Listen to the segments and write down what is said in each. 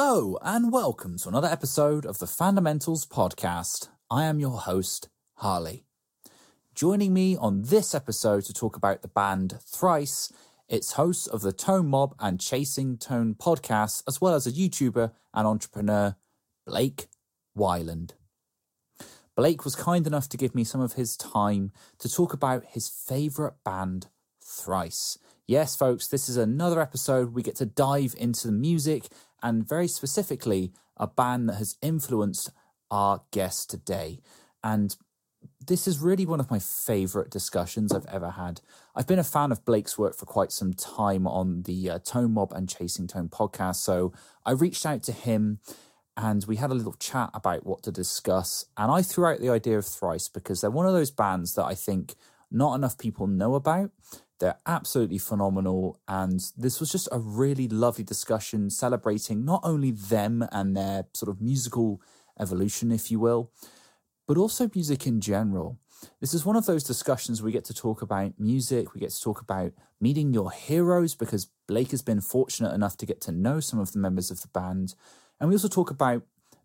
Hello, and welcome to another episode of the Fundamentals Podcast. I am your host, Harley. Joining me on this episode to talk about the band Thrice, it's host of the Tone Mob and Chasing Tone podcast, as well as a YouTuber and entrepreneur, Blake Wyland. Blake was kind enough to give me some of his time to talk about his favourite band, Thrice. Yes, folks, this is another episode. We get to dive into the music and very specifically a band that has influenced our guest today. And this is really one of my favorite discussions I've ever had. I've been a fan of Blake's work for quite some time on the uh, Tone Mob and Chasing Tone podcast. So I reached out to him and we had a little chat about what to discuss. And I threw out the idea of Thrice because they're one of those bands that I think not enough people know about. They're absolutely phenomenal. And this was just a really lovely discussion celebrating not only them and their sort of musical evolution, if you will, but also music in general. This is one of those discussions we get to talk about music, we get to talk about meeting your heroes because Blake has been fortunate enough to get to know some of the members of the band. And we also talk about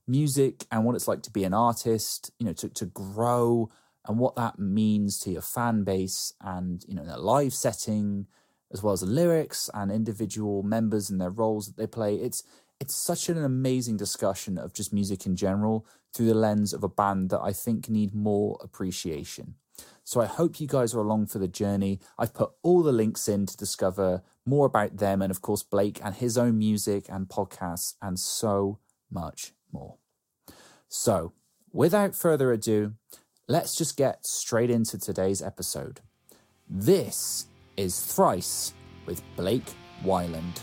music and what it's like to be an artist, you know, to, to grow and what that means to your fan base and you know their live setting as well as the lyrics and individual members and their roles that they play it's it's such an amazing discussion of just music in general through the lens of a band that I think need more appreciation. So I hope you guys are along for the journey. I've put all the links in to discover more about them and of course Blake and his own music and podcasts and so much more. So, without further ado, let's just get straight into today's episode. This is Thrice with Blake Wyland.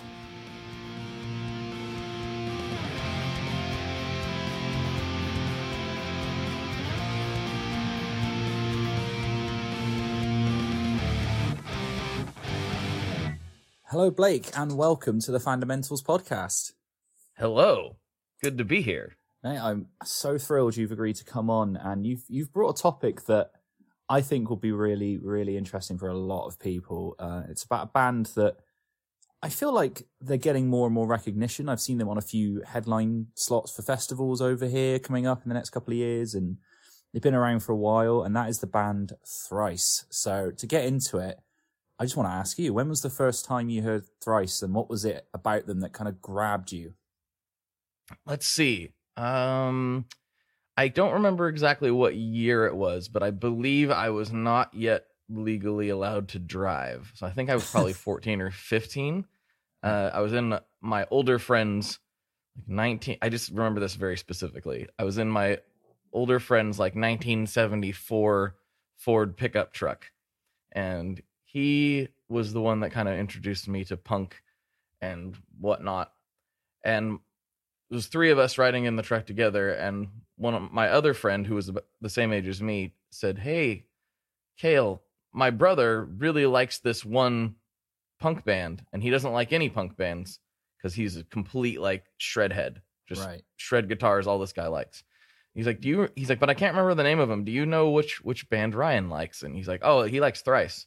Hello, Blake, and welcome to the Fundamentals podcast. Hello. Good to be here. I'm so thrilled you've agreed to come on, and you've you've brought a topic that I think will be really really interesting for a lot of people. Uh, it's about a band that I feel like they're getting more and more recognition. I've seen them on a few headline slots for festivals over here coming up in the next couple of years, and they've been around for a while. And that is the band Thrice. So to get into it, I just want to ask you: when was the first time you heard Thrice, and what was it about them that kind of grabbed you? Let's see. Um, I don't remember exactly what year it was, but I believe I was not yet legally allowed to drive. So I think I was probably 14 or 15. Uh, I was in my older friend's like 19. I just remember this very specifically. I was in my older friend's like 1974 Ford pickup truck, and he was the one that kind of introduced me to punk and whatnot. And was three of us riding in the truck together, and one of my other friend, who was the same age as me, said, "Hey, Kale, my brother really likes this one punk band, and he doesn't like any punk bands because he's a complete like shred head, just Right. shred guitars. All this guy likes." He's like, "Do you?" He's like, "But I can't remember the name of him. Do you know which which band Ryan likes?" And he's like, "Oh, he likes Thrice."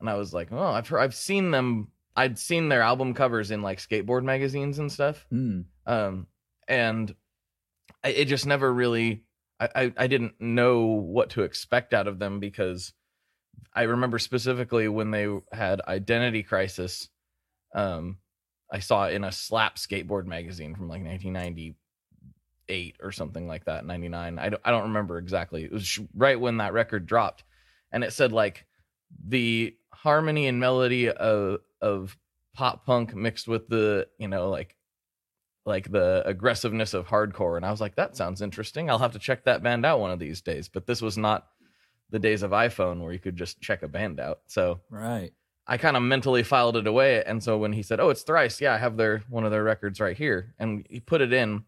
And I was like, "Oh, I've heard, I've seen them. I'd seen their album covers in like skateboard magazines and stuff." Hmm. Um and I, it just never really I, I i didn't know what to expect out of them because i remember specifically when they had identity crisis um i saw it in a slap skateboard magazine from like 1998 or something like that 99 i don't, I don't remember exactly. It was right when that record dropped. And it said like the harmony and melody of of pop punk mixed with the you know like like the aggressiveness of hardcore and i was like that sounds interesting. I'll have to check that band out one of these days. But this was not the days of iphone where you could just check a band out. So Right. i kind of mentally filed it away and so when he said oh it's thrice. Yeah i have their one of their records right here and he put it in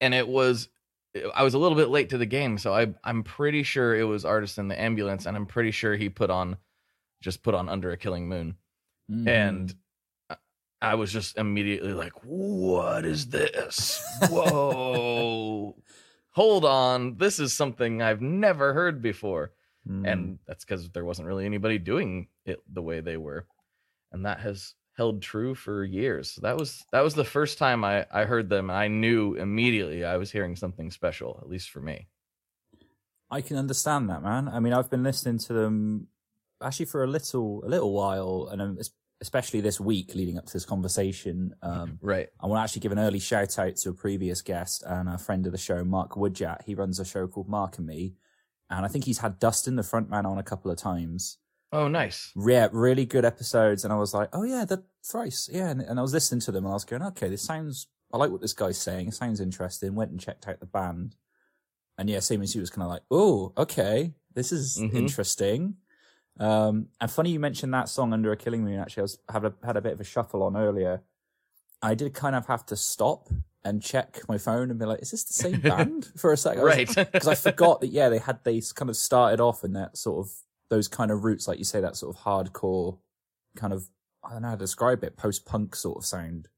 and it was i was a little bit late to the game so i i'm pretty sure it was artist in the ambulance and i'm pretty sure he put on just put on under a killing moon. Mhm. and I- was just immediately like, "What is this? Whoa! Hold on, this is something I've never heard before." Mhm. And that's because there wasn't really anybody doing it the way they were, and that has held true for years. That was that was the first time I I heard them. I knew immediately I was hearing something special, at least for me. I can understand that, man. I mean, I've been listening to them actually for a little a little while, and um, especially this week leading up to this conversation. Um, right. I want to actually give an early shout out to a previous guest and a friend of the show, Mark Woodjat. He runs a show called Mark and Me, and I think he's had Dustin, the frontman, on a couple of times. Oh, nice. Yeah, really good episodes. And I was like, oh yeah, the thrice. Yeah. And, and I was listening to them and I was going, okay, this sounds, I like what this guy's saying. It sounds interesting. Went and checked out the band. And yeah, same as you was kind of like, oh, okay, this is mm-hmm. interesting. Um, and funny you mentioned that song under a killing moon. Actually, I was had a, had a bit of a shuffle on earlier. I did kind of have to stop and check my phone and be like, is this the same band for a second? Right. Because I forgot that, yeah, they had, they kind of started off in that sort of, those kind of roots, like you say, that sort of hardcore kind of, I don't know how to describe it, post punk sort of sound.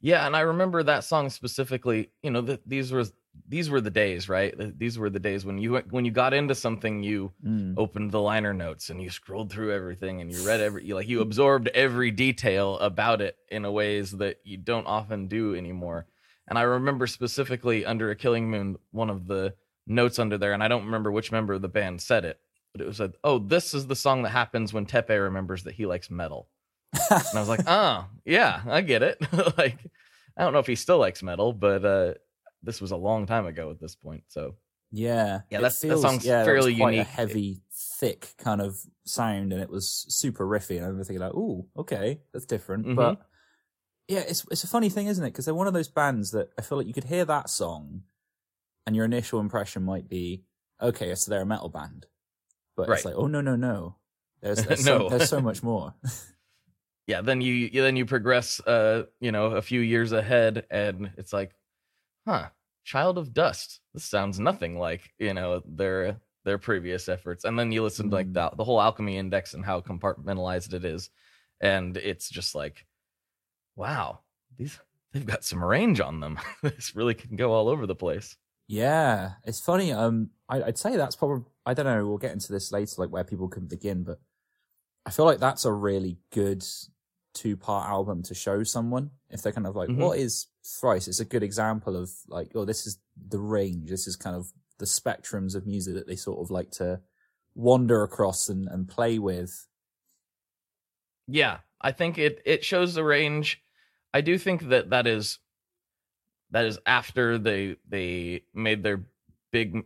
Yeah. And I remember that song specifically, you know, the, these were these were the days, right? These were the days when you when you got into something, you mm. opened the liner notes and you scrolled through everything and you read every you, like you absorbed every detail about it in a ways that you don't often do anymore. And I remember specifically under a Killing Moon, one of the notes under there, and I don't remember which member of the band said it, but it was said, "Oh, this is the song that happens when Teppei remembers that he likes metal." and I was like, "Oh, yeah, I get it." like, I don't know if he still likes metal, but uh, this was a long time ago at this point. So yeah, yeah, that, feels, that song's yeah, fairly quite unique. A heavy, thick kind of sound, and it was super riffy. And I was thinking like, oh, okay, that's different. Mm-hmm. But yeah, it's it's a funny thing, isn't it? Because they're one of those bands that I feel like you could hear that song, and your initial impression might be, okay, so they're a metal band, but right. it's like, oh no, no, no, there's there's, no. so, there's so much more. yeah, then you then you progress, uh, you know, a few years ahead, and it's like, huh, Child of Dust. This sounds nothing like you know their their previous efforts. And then you listen to like the, mm. the whole Alchemy Index and how compartmentalized it is, and it's just like, wow, these they've got some range on them. this really can go all over the place. Yeah, it's funny. Um, I, would say that's probably I don't know. We'll get into this later, like where people can begin, but I feel like that's a really good two part album to show someone if they're kind of like, mm-hmm. what is thrice? It's a good example of like, oh, this is the range. This is kind of the spectrums of music that they sort of like to wander across and, and play with. Yeah, I think it it shows the range. I do think that that is that is after they they made their big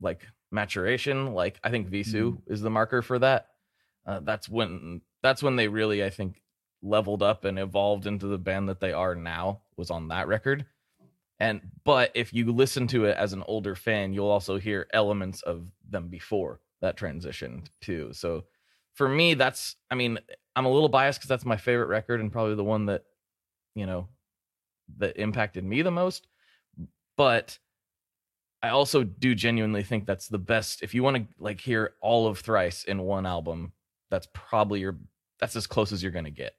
like maturation. Like I think Vheissu mm. is the marker for that. Uh, that's when that's when they really I think leveled up and evolved into the band that they are now was on that record. And but if you listen to it as an older fan, you'll also hear elements of them before that transition too. So for me, that's I mean, I'm a little biased because that's my favorite record and probably the one that, you know, that impacted me the most. But I also do genuinely think that's the best. If you want to like hear all of Thrice in one album, that's probably your that's as close as you're gonna get.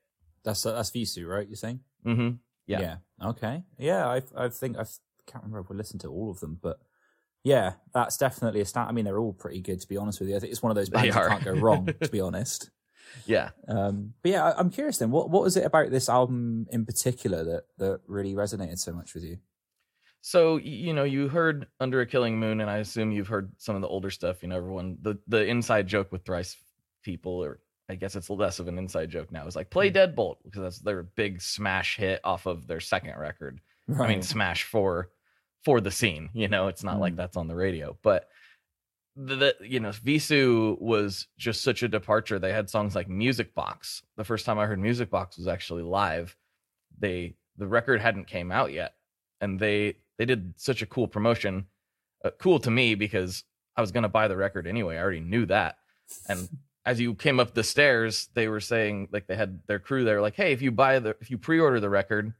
That's uh, that's Vheissu, right? You're saying? Mm-hmm. Yeah. Yeah. Okay. Yeah. I I think I can't remember if we listened to all of them, but yeah, that's definitely a stat. I mean, they're all pretty good to be honest with you. I think it's one of those bands that can't go wrong. to be honest. Yeah. Um. But yeah, I, am curious then. What what was it about this album in particular that that really resonated so much with you? So you know, you heard Under a Killing Moon, and I assume you've heard some of the older stuff. You know, everyone the the inside joke with Thrice people or I guess it's less of an inside joke now. It's like play hmm. Deadbolt because that's their big smash hit off of their second record. Right. I mean, smash for for the scene. You know, it's not mm. like hmm. that's on the radio, but the, the, you know Vheissu was just such a departure. They had songs like Music Box. The first time I heard Music Box was actually live. They the record hadn't came out yet, and they they did such a cool promotion. Uh, cool to me because I was gonna buy the record anyway. I already knew that, and as you came up the stairs, they were saying like they had their crew there, like, hey, if you buy the if you pre-order the record,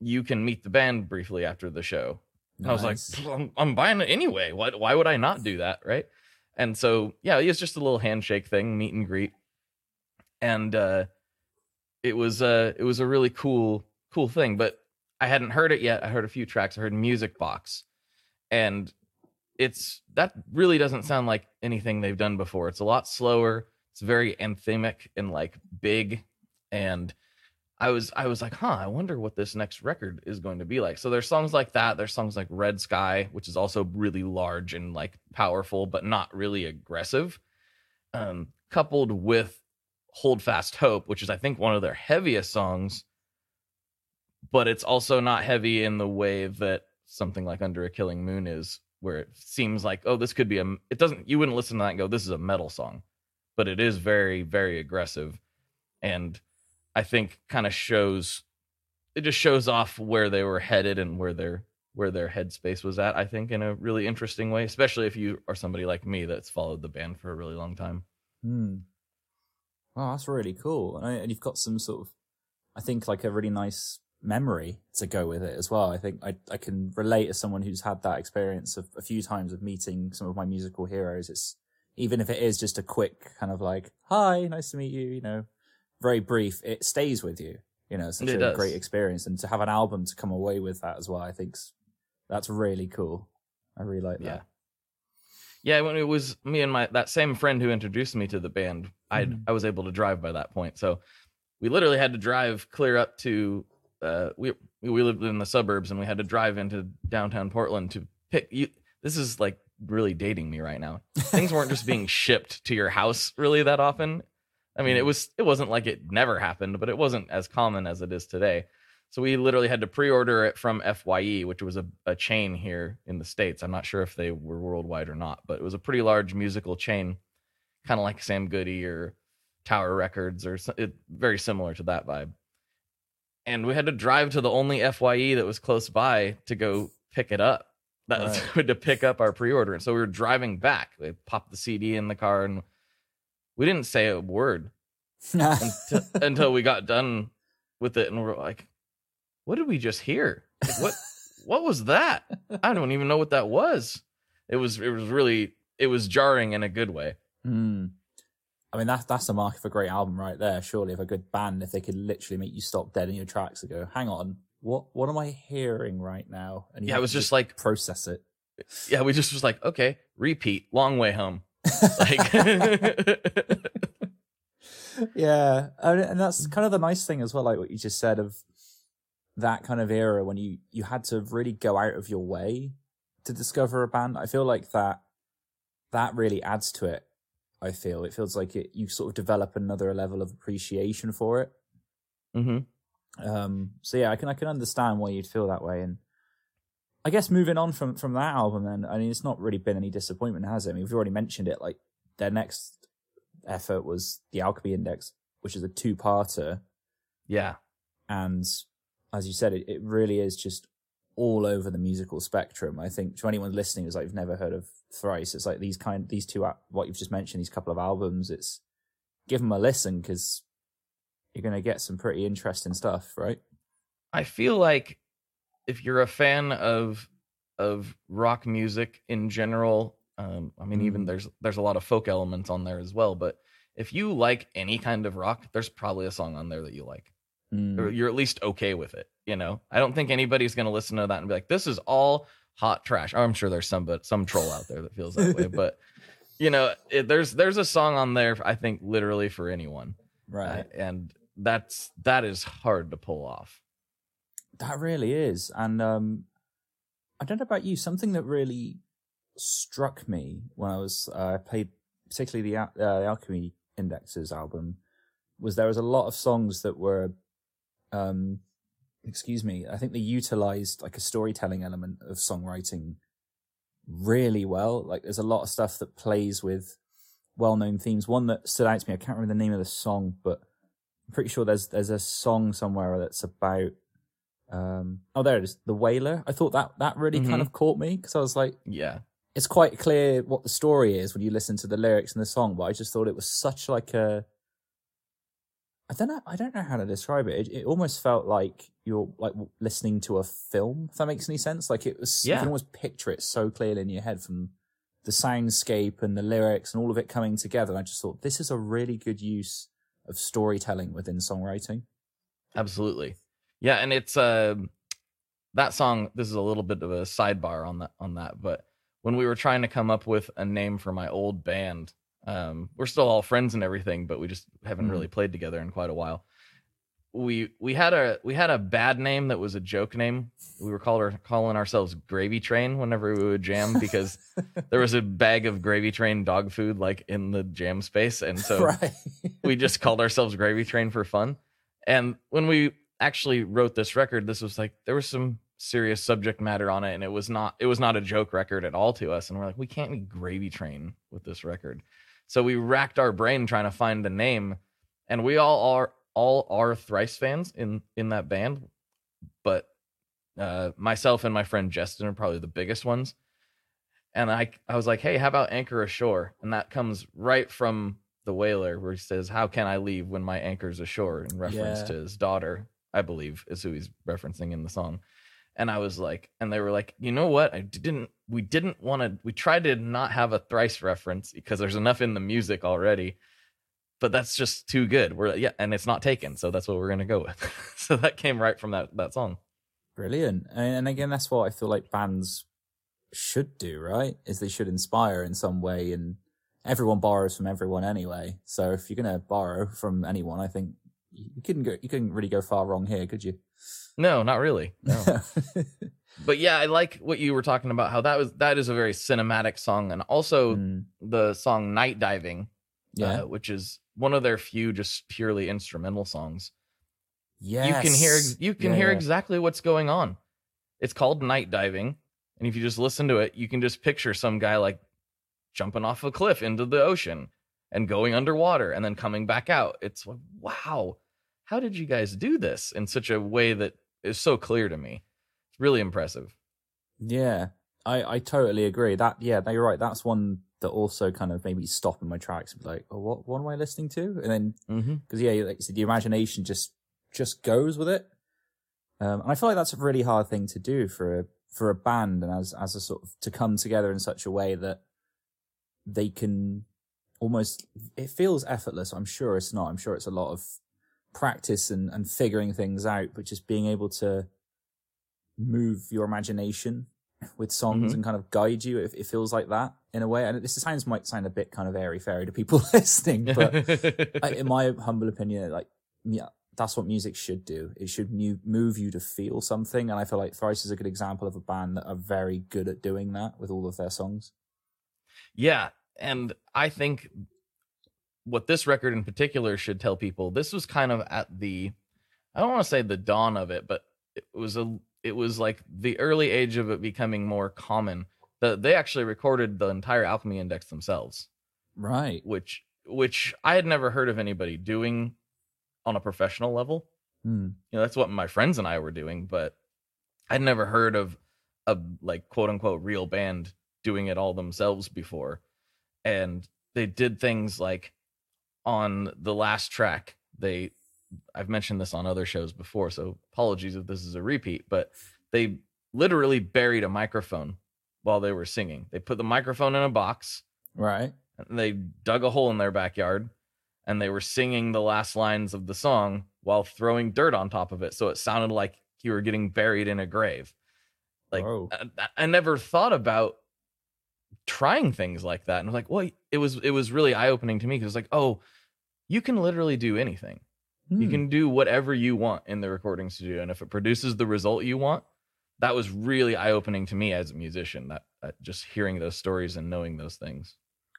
you can meet the band briefly after the show. Nice. I was like, I'm, I'm, buying it anyway. Why why would I not do that, right? And so yeah, it was just a little handshake thing, meet and greet, and uh, it was uh it was a really cool cool thing. But I hadn't heard it yet. I heard a few tracks. I heard Music Box, and it's that really doesn't sound like anything they've done before. It's a lot slower. It's very anthemic and like big, and I was I was like, huh, I wonder what this next record is going to be like. So there's songs like that. There's songs like Red Sky, which is also really large and like powerful, but not really aggressive. Um, coupled with Hold Fast Hope, which is I think one of their heaviest songs, but it's also not heavy in the way that something like Under a Killing Moon is, where it seems like, oh, this could be a it doesn't you wouldn't listen to that and go, this is a metal song. But it is very, very aggressive. And I think kind of shows it just shows off where they were headed and where their where their headspace was at. I think in a really interesting way, especially if you are somebody like me that's followed the band for a really long time. Hmm. Wow, that's really cool. And, I, and you've got some sort of, I think, like a really nice memory to go with it as well. I think I, I can relate as someone who's had that experience of a few times of meeting some of my musical heroes. It's even if it is just a quick kind of like, hi, nice to meet you, you know, very brief, it stays with you. You know, such It a does. great experience. And to have an album to come away with that as well, I think that's really cool. I really like that. Yeah. Yeah, when it was me and my that same friend who introduced me to the band, I Mhm. I was able to drive by that point. So we literally had to drive clear up to uh we we lived in the suburbs and we had to drive into downtown Portland to pick you this is like really dating me right now. Things weren't just being shipped to your house really that often. I mean, it was it wasn't like it never happened, but it wasn't as common as it is today. So we literally had to pre-order it from FYE, which was a, a chain here in the states. I'm not sure if they were worldwide or not, but it was a pretty large musical chain, kind of like Sam Goody or Tower Records or it, very similar to that vibe. And we had to drive to the only FYE that was close by to go pick it up. That was Right. to pick up our pre-order. And so we were driving back. We popped the CD in the car and we didn't say a word until, until we got done with it and we're like what did we just hear Like, what what was that i don't even know what that was it was it was really it was jarring in a good way Hmm. I mean, that's that's a mark of a great album right there. Surely, if a good band, if they could literally make you stop dead in your tracks and go, "Hang on, what what am I hearing right now?" And you yeah it was just like process it. yeah we just was like okay repeat long way home like yeah, and, and that's kind of the nice thing as well, like what you just said of that kind of era when you you had to really go out of your way to discover a band. I feel like that that really adds to it. I feel it feels like it you sort of develop another level of appreciation for it. hmm Um, so yeah, I can I can understand why you'd feel that way, and I guess moving on from from that album, then I mean, it's not really been any disappointment, has it? I mean, we've already mentioned it. Like their next effort was the Alchemy Index, which is a two parter, yeah and as you said, it, it really is just all over the musical spectrum. I think to anyone listening who's like you've never heard of Thrice, it's like these kind these two what you've just mentioned, these couple of albums. It's give them a listen because you're going to get some pretty interesting stuff, right? I feel like if you're a fan of of rock music in general, um, I mean, even Mm. there's there's a lot of folk elements on there as well. But if you like any kind of rock, there's probably a song on there that you like, Mm. or you're at least okay with it. You know, I don't think anybody's gonna listen to that and be like, "This is all hot trash." I'm sure there's some but some troll out there that feels that way, but you know, it, there's there's a song on there. I think literally for anyone, Right. Uh, and that's that is hard to pull off. That really is. And um I don't know about you, something that really struck me when I was uh, I played particularly the uh, the Alchemy Indexes album was there was a lot of songs that were um excuse me, I think they utilized like a storytelling element of songwriting really well. Like there's a lot of stuff that plays with well-known themes. One that stood out to me, I can't remember the name of the song, but I'm pretty sure there's there's a song somewhere that's about um oh there it is the whaler i thought that that really Mhm. kind of caught me because i was like Yeah. it's quite clear what the story is when you listen to the lyrics in the song but i just thought it was such like a i don't know i don't know how to describe it it, it almost felt like you're like listening to a film if that makes any sense like it was Yeah. you can almost picture it so clearly in your head from the soundscape and the lyrics and all of it coming together and i just thought this is a really good use of storytelling within songwriting Absolutely. Yeah, and it's uh that song this is a little bit of a sidebar on that on that, but when we were trying to come up with a name for my old band, um we're still all friends and everything, but we just haven't Mhm. really played together in quite a while. we we had a we had a bad name that was a joke name. We were called our, calling ourselves Gravy Train whenever we would jam because there was a bag of Gravy Train dog food like in the jam space, and so right. we just called ourselves Gravy Train for fun. And when we actually wrote this record, this was like there was some serious subject matter on it, and it was not it was not a joke record at all to us. And we're like, we can't be Gravy Train with this record. So we racked our brain trying to find the name, and we all are all are thrice fans in in that band, but uh, myself and my friend Justin are probably the biggest ones. And I I was like, hey, how about Anchor Ashore? And that comes right from the whaler where he says, "How can I leave when my anchor's ashore?" in reference Yeah. to his daughter, I believe, is who he's referencing in the song. And I was like, and they were like, you know what? I didn't. We didn't want to. We tried to not have a thrice reference because there's enough in the music already but that's just too good. We're yeah, and it's not taken, so that's what we're gonna go with. so that came right from that that song. Brilliant. And and again, that's what I feel like bands should do, right? Is they should inspire in some way and everyone borrows from everyone anyway. So if you're going to borrow from anyone, I think you couldn't go, you couldn't really go far wrong here, could you? No, not really. No. but yeah, I like what you were talking about. How that was that is a very cinematic song, and also Mm, the song "Night Diving," yeah. uh, which is one of their few just purely instrumental songs. yes. You can hear you can Yeah, hear yeah. exactly what's going on. It's called "Night Diving," and if you just listen to it, you can just picture some guy like jumping off a cliff into the ocean and going underwater and then coming back out. It's like, wow, how did you guys do this in such a way that is so clear to me? It's really impressive. Yeah, I, I totally agree. That yeah, no, you're right. That's one that also kind of made me stop in my tracks and be like, oh, what what am I listening to? And then Mm-hmm. because yeah, like you said, the imagination just just goes with it. Um, and I feel like that's a really hard thing to do for a for a band and as as a sort of to come together in such a way that they can almost it feels effortless. I'm sure it's not. I'm sure it's a lot of practice and and figuring things out, but just being able to move your imagination with songs Mhm. and kind of guide you. It, it feels like that in a way. And this sounds might sound a bit kind of airy fairy to people listening, but I, in my humble opinion, like yeah, that's what music should do. It should mu- move you to feel something, and I feel like Thrice is a good example of a band that are very good at doing that with all of their songs. Yeah, and I think what this record in particular should tell people this was kind of at the I don't want to say the dawn of it, but it was a it was like the early age of it becoming more common. The, they actually recorded the entire Alchemy Index themselves, Right. which which I had never heard of anybody doing on a professional level. Hmm. You know, that's what my friends and I were doing, but I'd never heard of a like quote unquote real band doing it all themselves before. And they did things like on the last track, they I've mentioned this on other shows before, so apologies if this is a repeat, but they literally buried a microphone while they were singing. They put the microphone in a box Right. and they dug a hole in their backyard and they were singing the last lines of the song while throwing dirt on top of it so it sounded like you were getting buried in a grave like I, I never thought about trying things like that and I'm like well it was it was really eye-opening to me because like oh you can literally do anything you Hmm. can do whatever you want in the recording studio and if it produces the result you want that was really eye-opening to me as a musician that, that just hearing those stories and knowing those things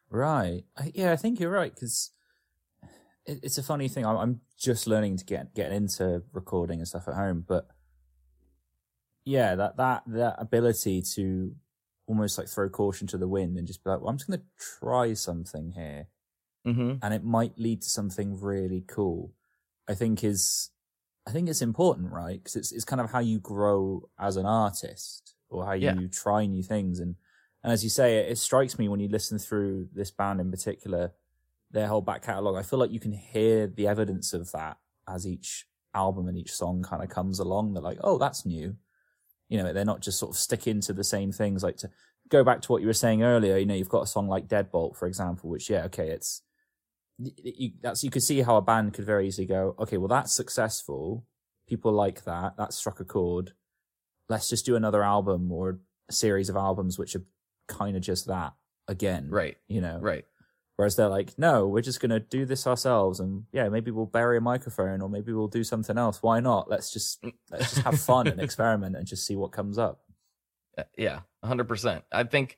Right. I, yeah, I think you're right because it, it's a funny thing. I'm, I'm just learning to get get into recording and stuff at home, but yeah, that that that ability to almost like throw caution to the wind and just be like, well, I'm just going to try something here, mm-hmm. and it might lead to something really cool. I think is I think it's important, right? Because it's it's kind of how you grow as an artist or how you Yeah. try new things. And and as you say, it, it strikes me when you listen through this band in particular, their whole back catalogue. I feel like you can hear the evidence of that as each album and each song kind of comes along. They're like, oh, that's new. You know, they're not just sort of sticking to the same things. Like to go back to what you were saying earlier, you know, you've got a song like Deadbolt, for example, which yeah, okay, it's you, that's you could see how a band could very easily go, okay, well that's successful. People like that. That struck a chord. Let's just do another album or a series of albums which are kind of just that again. right You know. right Whereas they're like, no, we're just going to do this ourselves. And yeah, maybe we'll bury a microphone or maybe we'll do something else. Why not? Let's just, let's just have fun and experiment and just see what comes up. Uh, Yeah, hundred percent. I think,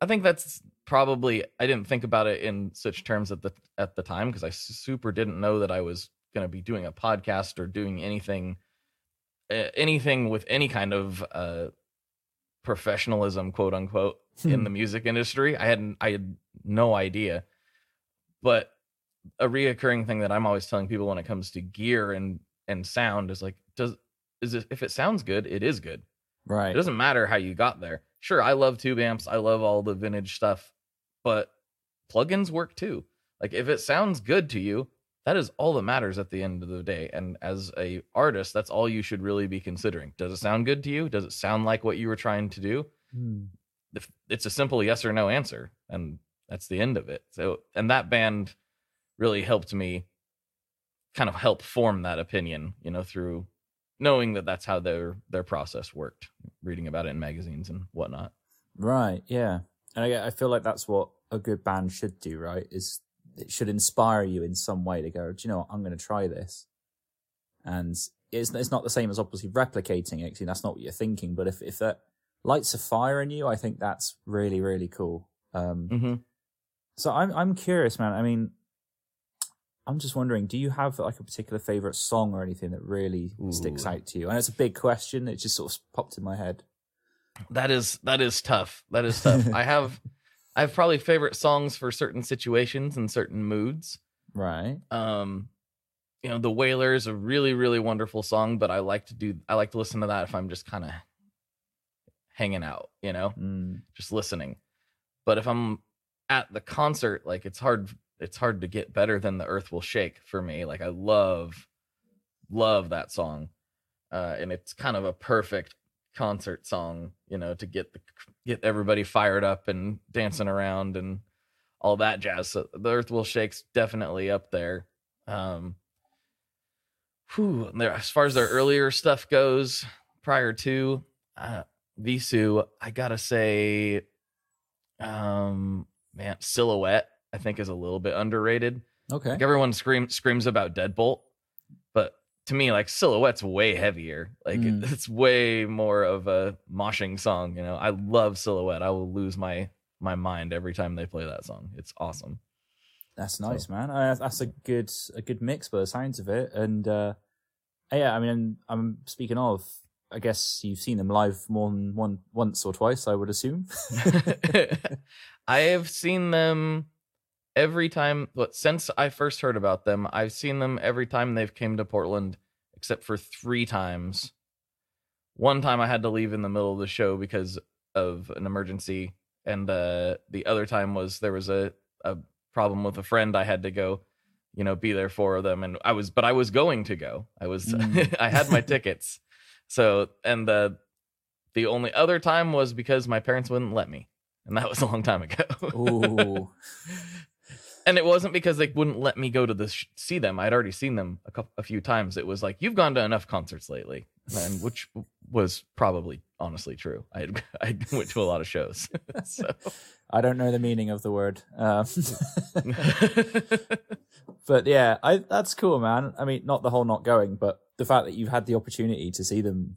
I think that's probably. I didn't think about it in such terms at the at the time because I super didn't know that I was going to be doing a podcast or doing anything, anything with any kind of uh, professionalism, quote unquote, in the music industry. I hadn't. I had no idea. But a reoccurring thing that I'm always telling people when it comes to gear and and sound is like, does is it if it sounds good, it is good. Right. It doesn't matter how you got there. Sure, I love tube amps. I love all the vintage stuff, but plugins work too. Like if it sounds good to you, that is all that matters at the end of the day. And as a artist, that's all you should really be considering. Does it sound good to you? Does it sound like what you were trying to do? Hmm. It's a simple yes or no answer, and that's the end of it. So, and that band really helped me kind of help form that opinion, you know, through knowing that that's how their their process worked, reading about it in magazines and whatnot. Right. Yeah. And I, I feel like that's what a good band should do, right? Is it should inspire you in some way to go, do you know what? I'm going to try this. And it's, it's not the same as obviously replicating it. 'cause that's not what you're thinking. But if, if that lights a fire in you, I think that's really, really cool. Um, Mm-hmm. so I'm, I'm curious, man. I mean, I'm just wondering, do you have like a particular favorite song or anything that really sticks out to you? And it's a big question. It just sort of popped in my head. That is that is tough. That is tough. I have I have probably favorite songs for certain situations and certain moods. Right. Um, you know, the Whaler is a really really wonderful song, but I like to do I like to listen to that if I'm just kind of hanging out. You know. Mm. just listening. But if I'm at the concert, like it's hard it's hard to get better than the earth will shake for me. Like I love love that song. Uh and it's kind of a perfect concert song, you know, to get the get everybody fired up and dancing around and all that jazz. So the earth will shake's definitely up there. Um whew, there as far as their earlier stuff goes prior to uh Vheissu, I gotta say, um, man, Silhouette, I think is a little bit underrated. Okay. Like everyone screams screams about Deadbolt, but to me, like Silhouette's way heavier. Like it- Mm. it's way more of a moshing song. You know, I love Silhouette. I will lose my my mind every time they play that song. It's awesome. That's nice, man. Uh, that's a good a good mix by the sounds of it. And uh, yeah, I mean, I'm speaking of. I guess you've seen them live more than one once or twice. I would assume. I have seen them every time. but since I first heard about them, I've seen them every time they've came to Portland, except for three times. One time I had to leave in the middle of the show because of an emergency, and uh, the other time was there was a a problem with a friend. I had to go, you know, be there for them, and I was, but I was going to go. I was, Mm. I had my tickets. So, and the the only other time was because my parents wouldn't let me, and that was a long time ago. Ooh. and it wasn't because they wouldn't let me go to the sh- see them. I'd already seen them a couple, a few times. It was like you've gone to enough concerts lately, and which was probably honestly true. I had, I went to a lot of shows, so I don't know the meaning of the word. Um, but yeah, I that's cool, man. I mean, not the whole not going, but the fact that you've had the opportunity to see them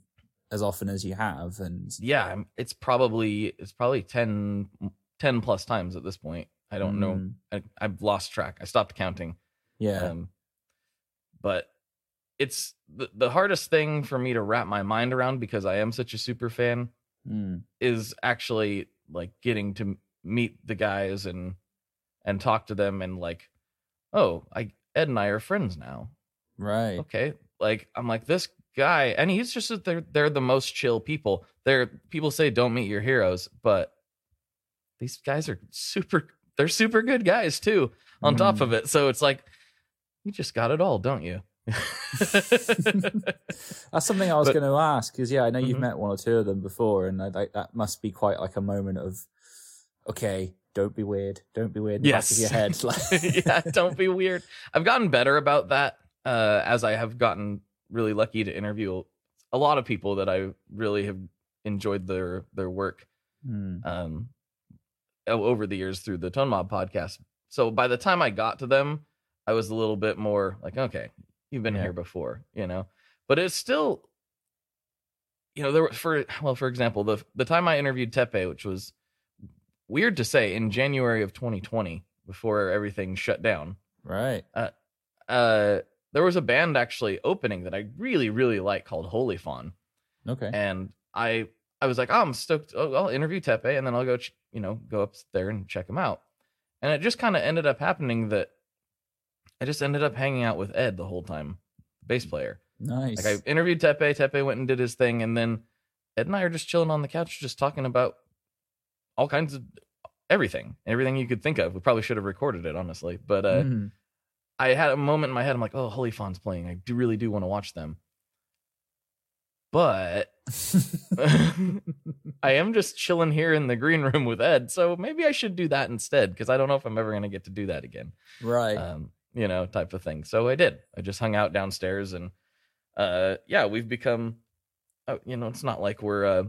as often as you have, and yeah, it's probably it's probably 10, 10 plus times at this point. I don't know. Mm, I, I've lost track. I stopped counting. Yeah. Um, but it's the, the hardest thing for me to wrap my mind around because I am such a super fan Mm, is actually like getting to meet the guys and and talk to them and like, oh, I Ed and I are friends now. right. Okay, like I'm like this guy, and he's just they're they're the most chill people. They're people say don't meet your heroes, but these guys are super. They're super good guys too. On top Mm. of it, so it's like you just got it all, don't you? That's something I was But- going to ask because yeah, I know you've Mhm. met one or two of them before, and I, like that must be quite like a moment of, okay, don't be weird, don't be weird in the back of your head. Like, yeah, don't be weird. I've gotten better about that uh, as I have gotten really lucky to interview a lot of people that I really have enjoyed their their work Hmm. um, over the years through the Tone Mob podcast. So by the time I got to them, I was a little bit more like, okay, you've been Yeah. here before, you know. But it's still, you know, there were for well, for example, the the time I interviewed Teppei, which was weird to say, in January of 2020, before everything shut down, Right. uh, there was a band actually opening that I really, really like called Holy Fawn Okay. and I I was like, oh, I'm stoked. Oh, I'll interview Teppei, and then I'll go, ch- you know, go up there and check him out. And it just kind of ended up happening that I just ended up hanging out with Ed the whole time, bass player. nice. Like I interviewed Teppei, Teppei went and did his thing, and then Ed and I are just chilling on the couch, just talking about all kinds of everything, everything you could think of. We probably should have recorded it, honestly, but uh, Mm. I had a moment in my head. I'm like, oh, Holy Fawn's playing. I do really do want to watch them, but I am just chilling here in the green room with Ed, so maybe I should do that instead because I don't know if I'm ever going to get to do that again. right. Um, you know, type of thing. So I did. I just hung out downstairs, and uh, yeah, we've become. Uh, you know, it's not like we're, uh,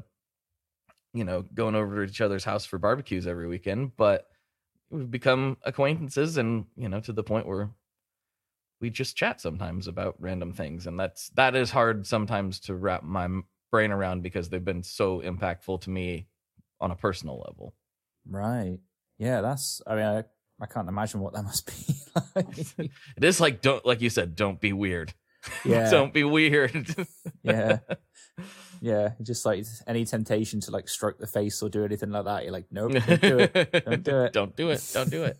you know, going over to each other's house for barbecues every weekend, but we've become acquaintances, and you know, to the point where we just chat sometimes about random things, and that's that is hard sometimes to wrap my brain around because they've been so impactful to me on a personal level. right. Yeah, that's. I mean, I, I can't imagine what that must be like. It is like don't like you said, don't be weird. Yeah. don't be weird. yeah. Yeah. Just like any temptation to like stroke the face or do anything like that. You're like, nope, don't do it. Don't do it. Don't do it. Don't do it.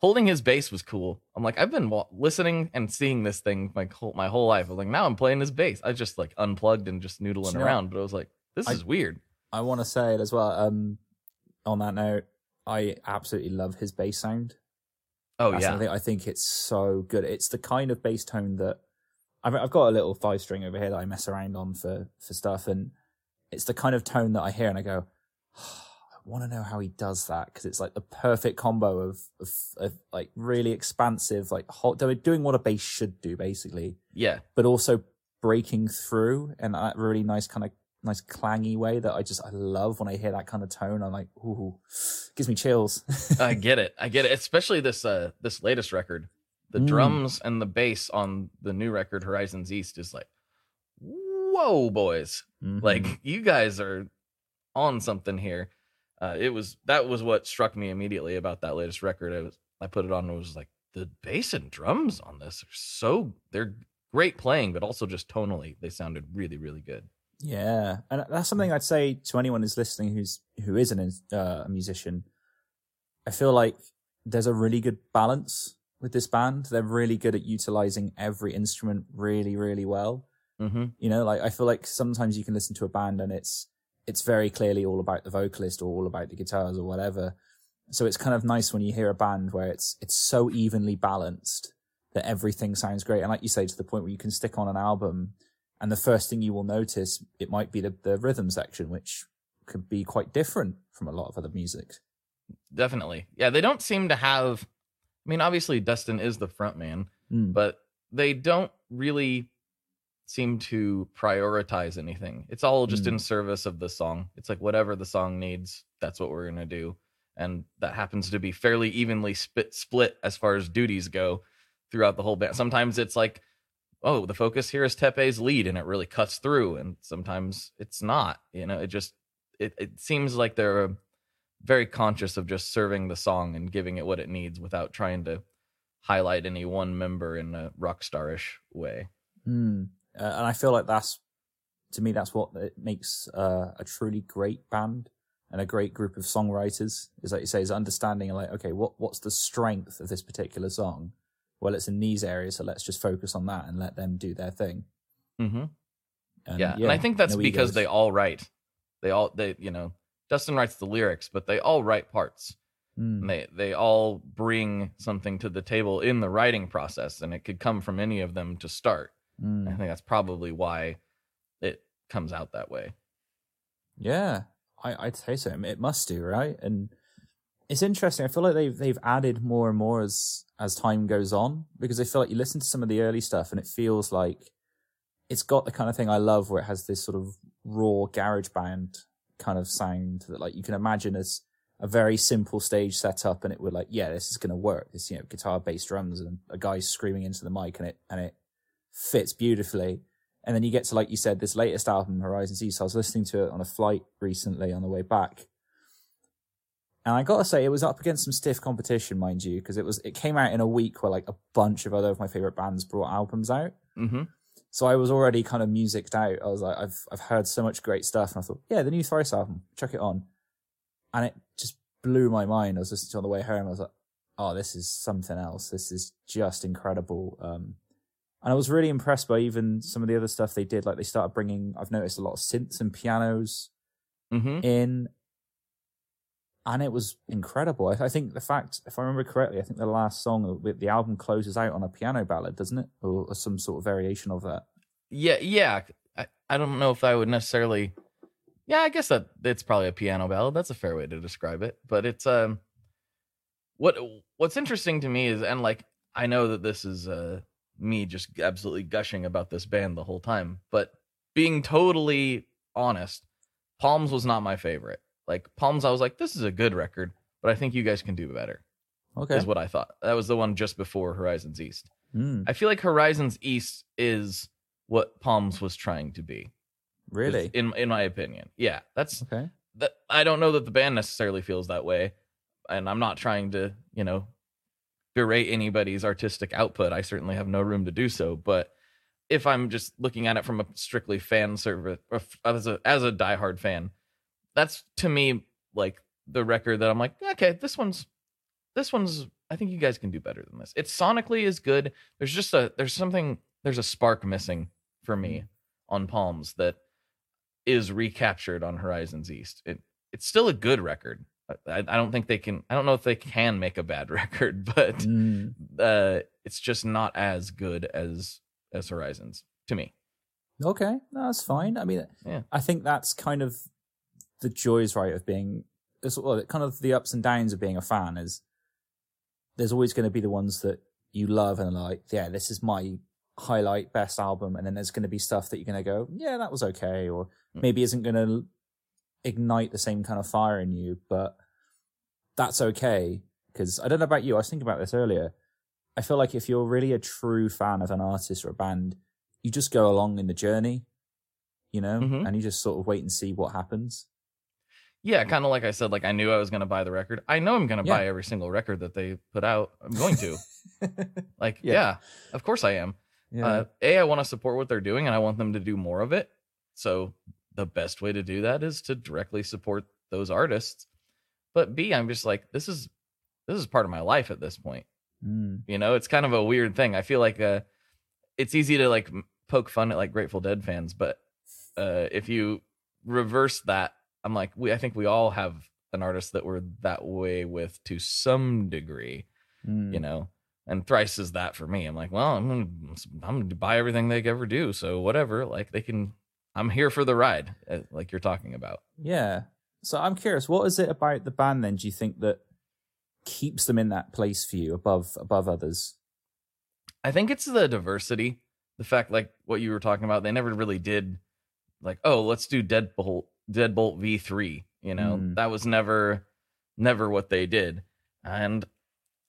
Holding his bass was cool. I'm like, I've been wa- listening and seeing this thing my whole my whole life. I'm like, now I'm playing his bass. I just like unplugged and just noodling you know- around. But I was like, this I- is weird. I want to say it as well. Um, on that note, I absolutely love his bass sound. Oh That's yeah, something I think it's so good. It's the kind of bass tone that I've, I've got a little five string over here that I mess around on for, for stuff. And it's the kind of tone that I hear and I go, I want to know how he does that. Cause it's like the perfect combo of, of, of like really expansive, like hot, doing what a bass should do basically, yeah. but also breaking through in that really nice kind of nice clangy way that I just, I love when I hear that kind of tone. I'm like, ooh, gives me chills. I get it. I get it. Especially this uh this latest record. The Mm. drums and the bass on the new record Horizons East is like, whoa, boys. Mhm. Like you guys are on something here. Uh, it was that was what struck me immediately about that latest record. I was I put it on and it was like the bass and drums on this are so they're great playing, but also just tonally they sounded really really good. Yeah, and that's something I'd say to anyone who's listening who's who is an uh, a musician. I feel like there's a really good balance with this band. They're really good at utilizing every instrument really, really well. Mm-hmm. You know, like I feel like sometimes you can listen to a band and it's it's very clearly all about the vocalist or all about the guitars or whatever. So it's kind of nice when you hear a band where it's it's so evenly balanced that everything sounds great. And like you say, to the point where you can stick on an album and the first thing you will notice it might be the, the rhythm section, which could be quite different from a lot of other music. Definitely, yeah. They don't seem to have. I mean, obviously Dustin is the front man, Mm. but they don't really seem to prioritize anything. It's all just Mm. in service of the song. It's like whatever the song needs, that's what we're gonna do, and that happens to be fairly evenly split split as far as duties go throughout the whole band. Sometimes it's like, oh, the focus here is Teppei's lead, and it really cuts through, and sometimes it's not. You know, it just it it seems like they're very conscious of just serving the song and giving it what it needs without trying to highlight any one member in a rock starish way. Mm. Uh, and I feel like that's, to me, that's what it makes uh, a truly great band and a great group of songwriters. Is like you say, is understanding like, okay, what what's the strength of this particular song? Well, it's in these areas, so let's just focus on that and let them do their thing. Mm-hmm. And, yeah. and I think that's no because egos. they all write. They all they you know Dustin writes the lyrics, but they all write parts. Mm. They they all bring something to the table in the writing process, and it could come from any of them to start. Mm. I think that's probably why it comes out that way. Yeah, I, I'd say so. It must do, right? And it's interesting. I feel like they've they've added more and more as as time goes on because I feel like you listen to some of the early stuff and it feels like it's got the kind of thing I love where it has this sort of raw garage band kind of sound that like you can imagine as a very simple stage setup and it would like, yeah, this is going to work. This, you know, guitar, bass, drums and a guy screaming into the mic and it, and it fits beautifully. And then you get to, like you said, this latest album, Horizons East. I was listening to it on a flight recently on the way back. And I gotta say, it was up against some stiff competition, mind you, because it was, it came out in a week where like a bunch of other of my favorite bands brought albums out. Mm-hmm. So I was already kind of musicked out. I was like, I've, I've heard so much great stuff. And I thought, yeah, the new Thrice album, check it on. And it just blew my mind. I was listening to it on the way home. I was like, oh, this is something else. This is just incredible. Um, and I was really impressed by even some of the other stuff they did. Like they started bringing, I've noticed a lot of synths and pianos Mm-hmm. in, and it was incredible. I, I think the fact, if I remember correctly, I think the last song the album closes out on a piano ballad, doesn't it, or, or some sort of variation of that? Yeah, yeah. I, I don't know if I would necessarily. Yeah, I guess that it's probably a piano ballad. That's a fair way to describe it. But it's um, what what's interesting to me is, and like I know that this is uh me just absolutely gushing about this band the whole time, but being totally honest, Palms was not my favorite. Like Palms, I was like, this is a good record, but I think you guys can do better. Okay. Is what I thought. That was the one just before Horizons East. Mm, I feel like Horizons East is what Palms was trying to be. really? In in my opinion. Yeah. That's Okay. that I don't know that the band necessarily feels that way. And I'm not trying to, you know, berate anybody's artistic output. I certainly have no room to do so. But if I'm just looking at it from a strictly fan service as a as a diehard fan, that's to me like the record that I'm like, okay, this one's this one's I think you guys can do better than this. It sonically is good. There's just a there's something there's a spark missing for me mm-hmm. on Palms that is recaptured on Horizons East. It it's still a good record. I, I don't think they can. I don't know if they can make a bad record, but Mm, uh, it's just not as good as as Horizons to me. okay. That's fine. I mean, Yeah. I think that's kind of the joys, right, of being, it's, well, kind of the ups and downs of being a fan is there's always going to be the ones that you love and like, yeah, this is my highlight best album. And then there's going to be stuff that you're going to go, yeah, that was okay. Or Mm. maybe isn't going to ignite the same kind of fire in you, but that's okay. Cause I don't know about you. I was thinking about this earlier. I feel like if you're really a true fan of an artist or a band, you just go along in the journey, you know, Mhm. and you just sort of wait and see what happens. Yeah, kind of like I said, like I knew I was going to buy the record. I know I'm going to Yeah. buy every single record that they put out. I'm going to. like, Yeah. yeah. of course I am. yeah. Uh, a, I want to support what they're doing, and I want them to do more of it. So the best way to do that is to directly support those artists. But B, I'm just like this is this is part of my life at this point. Mm. You know, it's kind of a weird thing. I feel like uh, it's easy to like poke fun at like Grateful Dead fans, but uh, if you reverse that, I'm like, we I think we all have an artist that we're that way with to some degree Mm. you know and thrice is that for me i'm like well i'm gonna i'm gonna buy everything they ever do so whatever like they can i'm here for the ride uh, like you're talking about Yeah. So I'm curious, what is it about the band then? Do you think that keeps them in that place for you above above others? i think it's the diversity the fact like what you were talking about they never really did like oh let's do deadbolt deadbolt v3 you know Mm. that was never never what they did and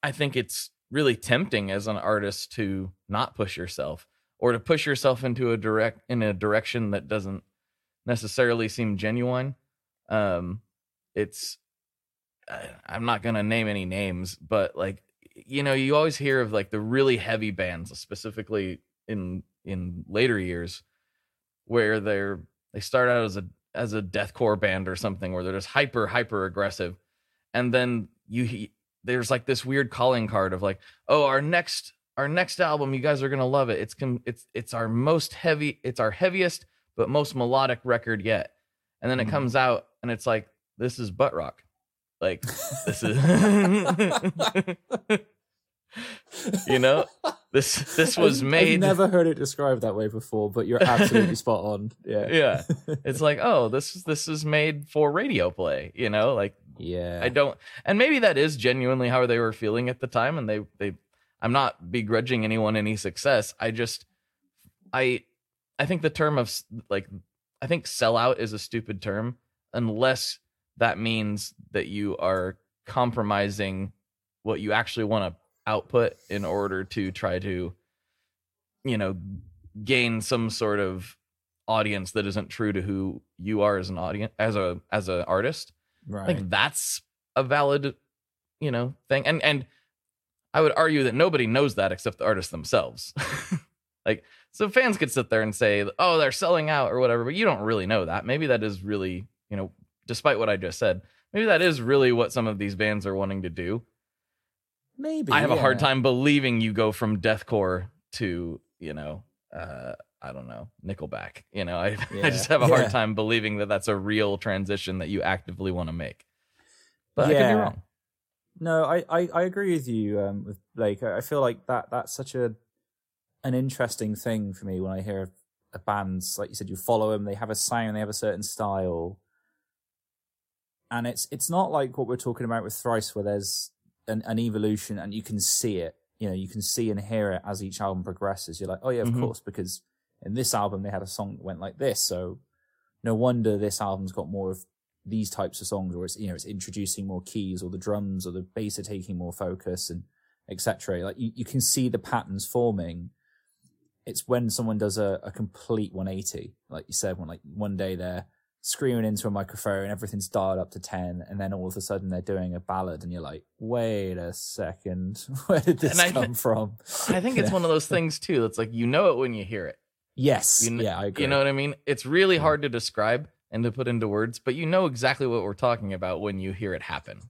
i think it's really tempting as an artist to not push yourself or to push yourself into a direct in a direction that doesn't necessarily seem genuine um it's I- i'm not gonna name any names but like you know you always hear of like the really heavy bands specifically in in later years where they're they start out as a as a deathcore band or something where they're just hyper hyper aggressive and then you he- there's like this weird calling card of like oh our next our next album you guys are gonna love it it's com- it's it's our most heavy it's our heaviest but most melodic record yet and then it Mhm. comes out and it's like this is butt rock like this is you know this this was made I've never heard it described that way before, but you're absolutely spot on. Yeah. yeah it's like oh this is this is made for radio play you know like Yeah. i don't and maybe that is genuinely how they were feeling at the time and they they i'm not begrudging anyone any success. I just i i think the term of like i think sellout is a stupid term unless that means that you are compromising what you actually want to output in order to try to you know gain some sort of audience that isn't true to who you are as an audience as a as an artist. Right. I think that's a valid you know thing. And and i would argue that nobody knows that except the artists themselves. Like so fans could sit there and say oh they're selling out or whatever but you don't really know that. Maybe that is really you know despite what i just said maybe that is really what some of these bands are wanting to do. Maybe. i have a hard time believing you go from deathcore to you know uh i don't know nickelback. You know i, Yeah. I just have a Yeah. hard time believing that that's a real transition that you actively want to make. But i could be wrong No, I, I, I agree with you, um, with Blake. I I feel like that that's such a an interesting thing for me when I hear a band's like you said, you follow them, they have a sound, they have a certain style, and it's it's not like what we're talking about with Thrice, where there's an, an evolution and you can see it. You know, you can see and hear it as each album progresses. You're like, oh yeah, of Mhm. course, because in this album they had a song that went like this, so no wonder this album's got more of these types of songs, or it's you know it's introducing more keys, or the drums or the bass are taking more focus, and etc. Like you, you can see the patterns forming. It's when someone does a, a complete 180, like you said, when like one day they're screaming into a microphone, everything's dialed up to 10, and then all of a sudden they're doing a ballad, and you're like, wait a second, where did this come from? I think it's one of those things too. that's like you know it when you hear it. Yes, You kn- yeah, I agree. You know what I mean? It's really Yeah. hard to describe and to put into words, but you know exactly what we're talking about when you hear it happen.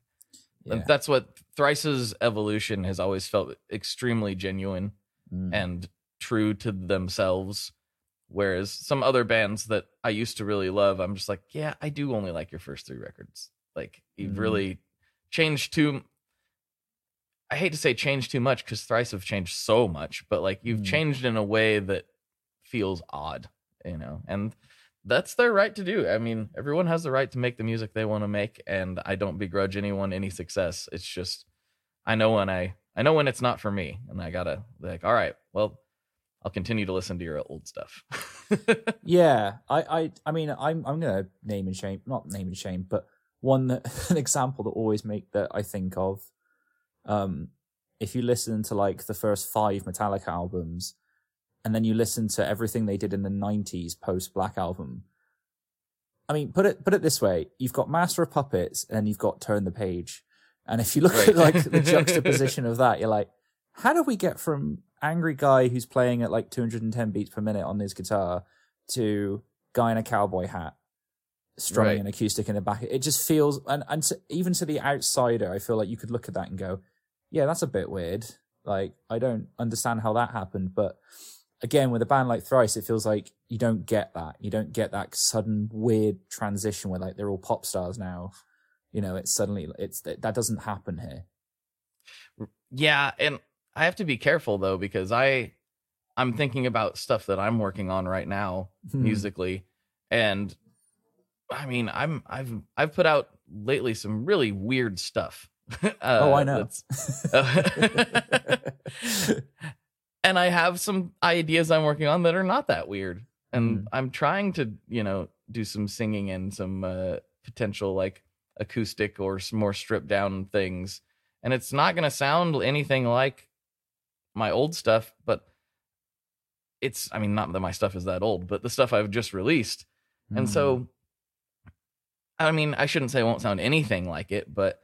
yeah. That's what Thrice's evolution has always felt extremely genuine Mm. and true to themselves. Whereas some other bands that I used to really love, I'm just like, yeah, I do only like your first three records. Like you've Mhm. really changed too. I hate to say change too much because Thrice have changed so much, but like you've Mm. changed in a way that feels odd, you know, and that's their right to do. I mean, everyone has the right to make the music they want to make, and I don't begrudge anyone any success. It's just I know when I I know when it's not for me, and I gotta like, all right, well, I'll continue to listen to your old stuff. Yeah, I, I, I mean, I'm, I'm gonna name and shame, not name and shame, but one that, an example that always make that I think of. Um, if you listen to like the first five Metallica albums, and then you listen to everything they did in the '90s post Black Album. I mean, put it put it this way: you've got Master of Puppets, and you've got Turn the Page, and if you look Right. at like the juxtaposition of that, you're like, how do we get from angry guy who's playing at like 210 beats per minute on his guitar to guy in a cowboy hat strumming Right. an acoustic in the back? It just feels, and and to, even to the outsider, I feel like you could look at that and go, yeah, that's a bit weird. Like I don't understand how that happened, but again, with a band like Thrice, it feels like you don't get that. You don't get that sudden weird transition where like they're all pop stars now. You know, it's suddenly it's that doesn't happen here. yeah, and I have to be careful though because I I'm thinking about stuff that I'm working on right now Hmm. musically, and I mean I'm I've I've put out lately some really weird stuff. uh, oh, I know. that's- and I have some ideas I'm working on that are not that weird. And Mm. I'm trying to, you know, do some singing and some uh, potential like acoustic or some more stripped down things. And it's not going to sound anything like my old stuff, but it's, I mean, not that my stuff is that old, but the stuff I've just released. And Hmm. so, I mean, I shouldn't say it won't sound anything like it, but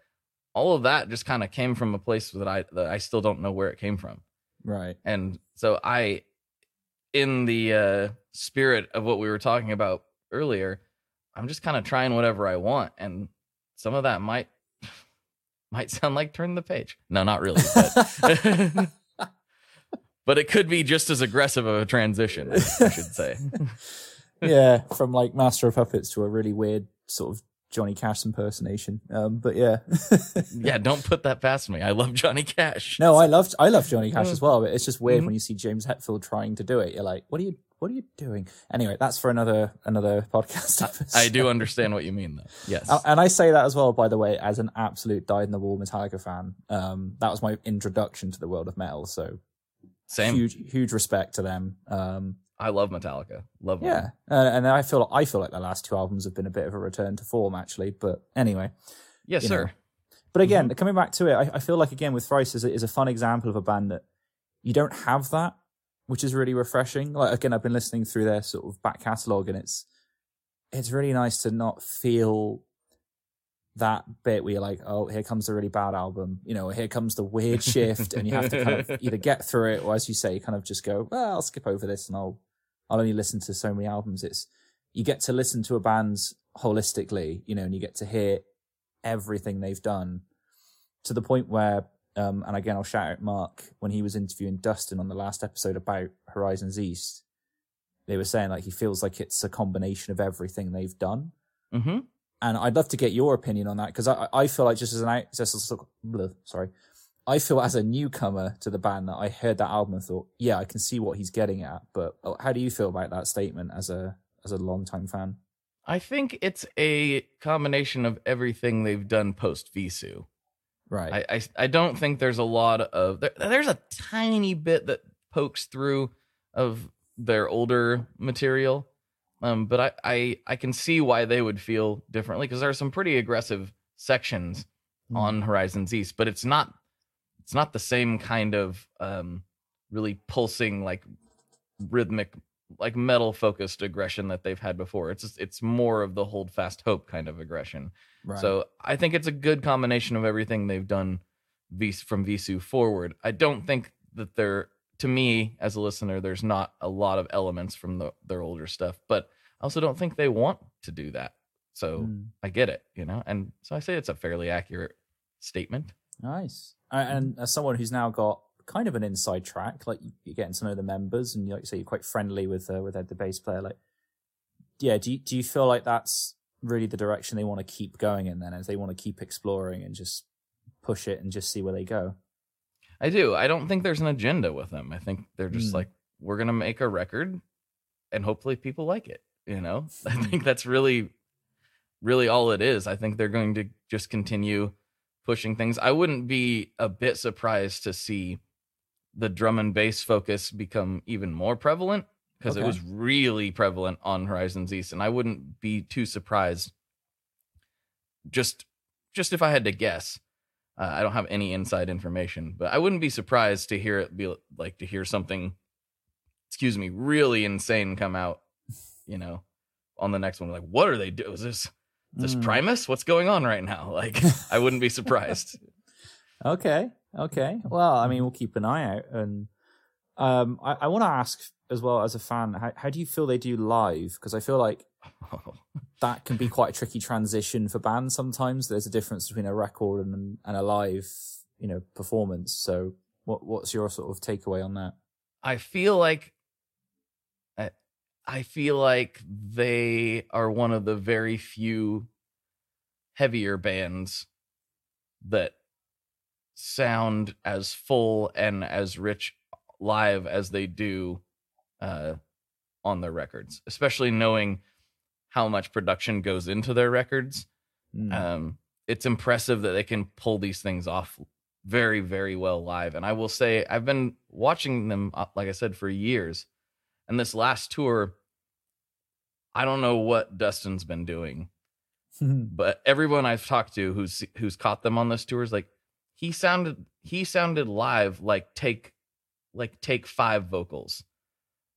all of that just kind of came from a place that I that I still don't know where it came from. Right. And so I, in the uh, spirit of what we were talking about earlier, I'm just kind of trying whatever I want, and some of that might might sound like turn the page. No, not really, but, but it could be just as aggressive of a transition. I should say. yeah, from like Master of Puppets to a really weird sort of Johnny Cash impersonation. Um, but yeah, yeah, don't put that past me. I love Johnny Cash. no, I love I love Johnny Cash as well. But it's just weird Mhm. when you see James Hetfield trying to do it. You're like, what are you what are you doing? Anyway, that's for another another podcast. Episode. I do understand what you mean, though. Yes. Uh, And I say that as well, by the way, as an absolute dyed in the wall Metallica fan. Um, that was my introduction to the world of metal. So Same. huge, huge respect to them. Um, I love Metallica. Love them. Yeah, uh, and I feel I feel like the last two albums have been a bit of a return to form, actually. But anyway, Yes, sir. know. but again, coming back to it, I, I feel like again with Thrice is a, is a fun example of a band that you don't have that, which is really refreshing. Like again, I've been listening through their sort of back catalogue, and it's it's really nice to not feel that bit where you're like, oh, here comes the really bad album, you know, here comes the weird shift, and you have to kind of either get through it, or as you say, kind of just go, well, I'll skip over this, and I'll I'll only listen to so many albums. It's you get to listen to a band's holistically, you know, and you get to hear everything they've done to the point where, um, and again, I'll shout out Mark when he was interviewing Dustin on the last episode about Horizons East. They were saying like he feels like it's a combination of everything they've done, Mm-hmm. and I'd love to get your opinion on that because I I feel like just as an out, just as, bleh, sorry, I feel as a newcomer to the band that I heard that album and thought, yeah, I can see what he's getting at. But uh, how do you feel about that statement as a as a longtime fan? I think it's a combination of everything they've done post Vheissu. Right. I, I I don't think there's a lot of there, there's a tiny bit that pokes through of their older material. Um, but I, I I can see why they would feel differently because there are some pretty aggressive sections Mm. on Horizons East, but it's not it's not the same kind of um really pulsing like rhythmic like metal focused aggression that they've had before. It's just, it's more of the hold fast hope kind of aggression. right. So I think it's a good combination of everything they've done Vis- from Vheissu forward. I don't think that they're to me as a listener, there's not a lot of elements from the, their older stuff, but I also don't think they want to do that. So Mm. I get it, you know, and so I say it's a fairly accurate statement. Nice. A- And as someone who's now got kind of an inside track, like you're getting to know the members, and like you say, you're quite friendly with uh, with Ed, the bass player. Like, yeah, do you, do you feel like that's really the direction they want to keep going in? Then, as they want to keep exploring and just push it and just see where they go. I do. I don't think there's an agenda with them. I think they're just Hmm. like, we're going to make a record and hopefully people like it. You know, I think that's really, really all it is. I think they're going to just continue pushing things. I wouldn't be a bit surprised to see the drum and bass focus become even more prevalent because Okay. it was really prevalent on Horizons East. And I wouldn't be too surprised just, just if I had to guess. Uh, I don't have any inside information, but I wouldn't be surprised to hear it be like to hear something, excuse me, really insane come out. You know, on the next one, like, what are they doing? Is this is this Mm. Primus? What's going on right now? Like, I wouldn't be surprised. Okay. Okay. Well, I mean, we'll keep an eye out. And um, I, I want to ask as well as a fan, how, how do you feel they do live? Because I feel like that can be quite a tricky transition for bands sometimes. There's a difference between a record and, and a live, you know, performance. So what what's your sort of takeaway on that? I feel like I, I feel like they are one of the very few heavier bands that sound as full and as rich live as they do uh, on their records, especially knowing how much production goes into their records. Mm. Um, it's impressive that they can pull these things off very, very well live. And I will say, I've been watching them, uh, like I said, for years. And this last tour, I don't know what Dustin's been doing, but everyone I've talked to who's who's caught them on this tour is like, he sounded he sounded live like take like take five vocals,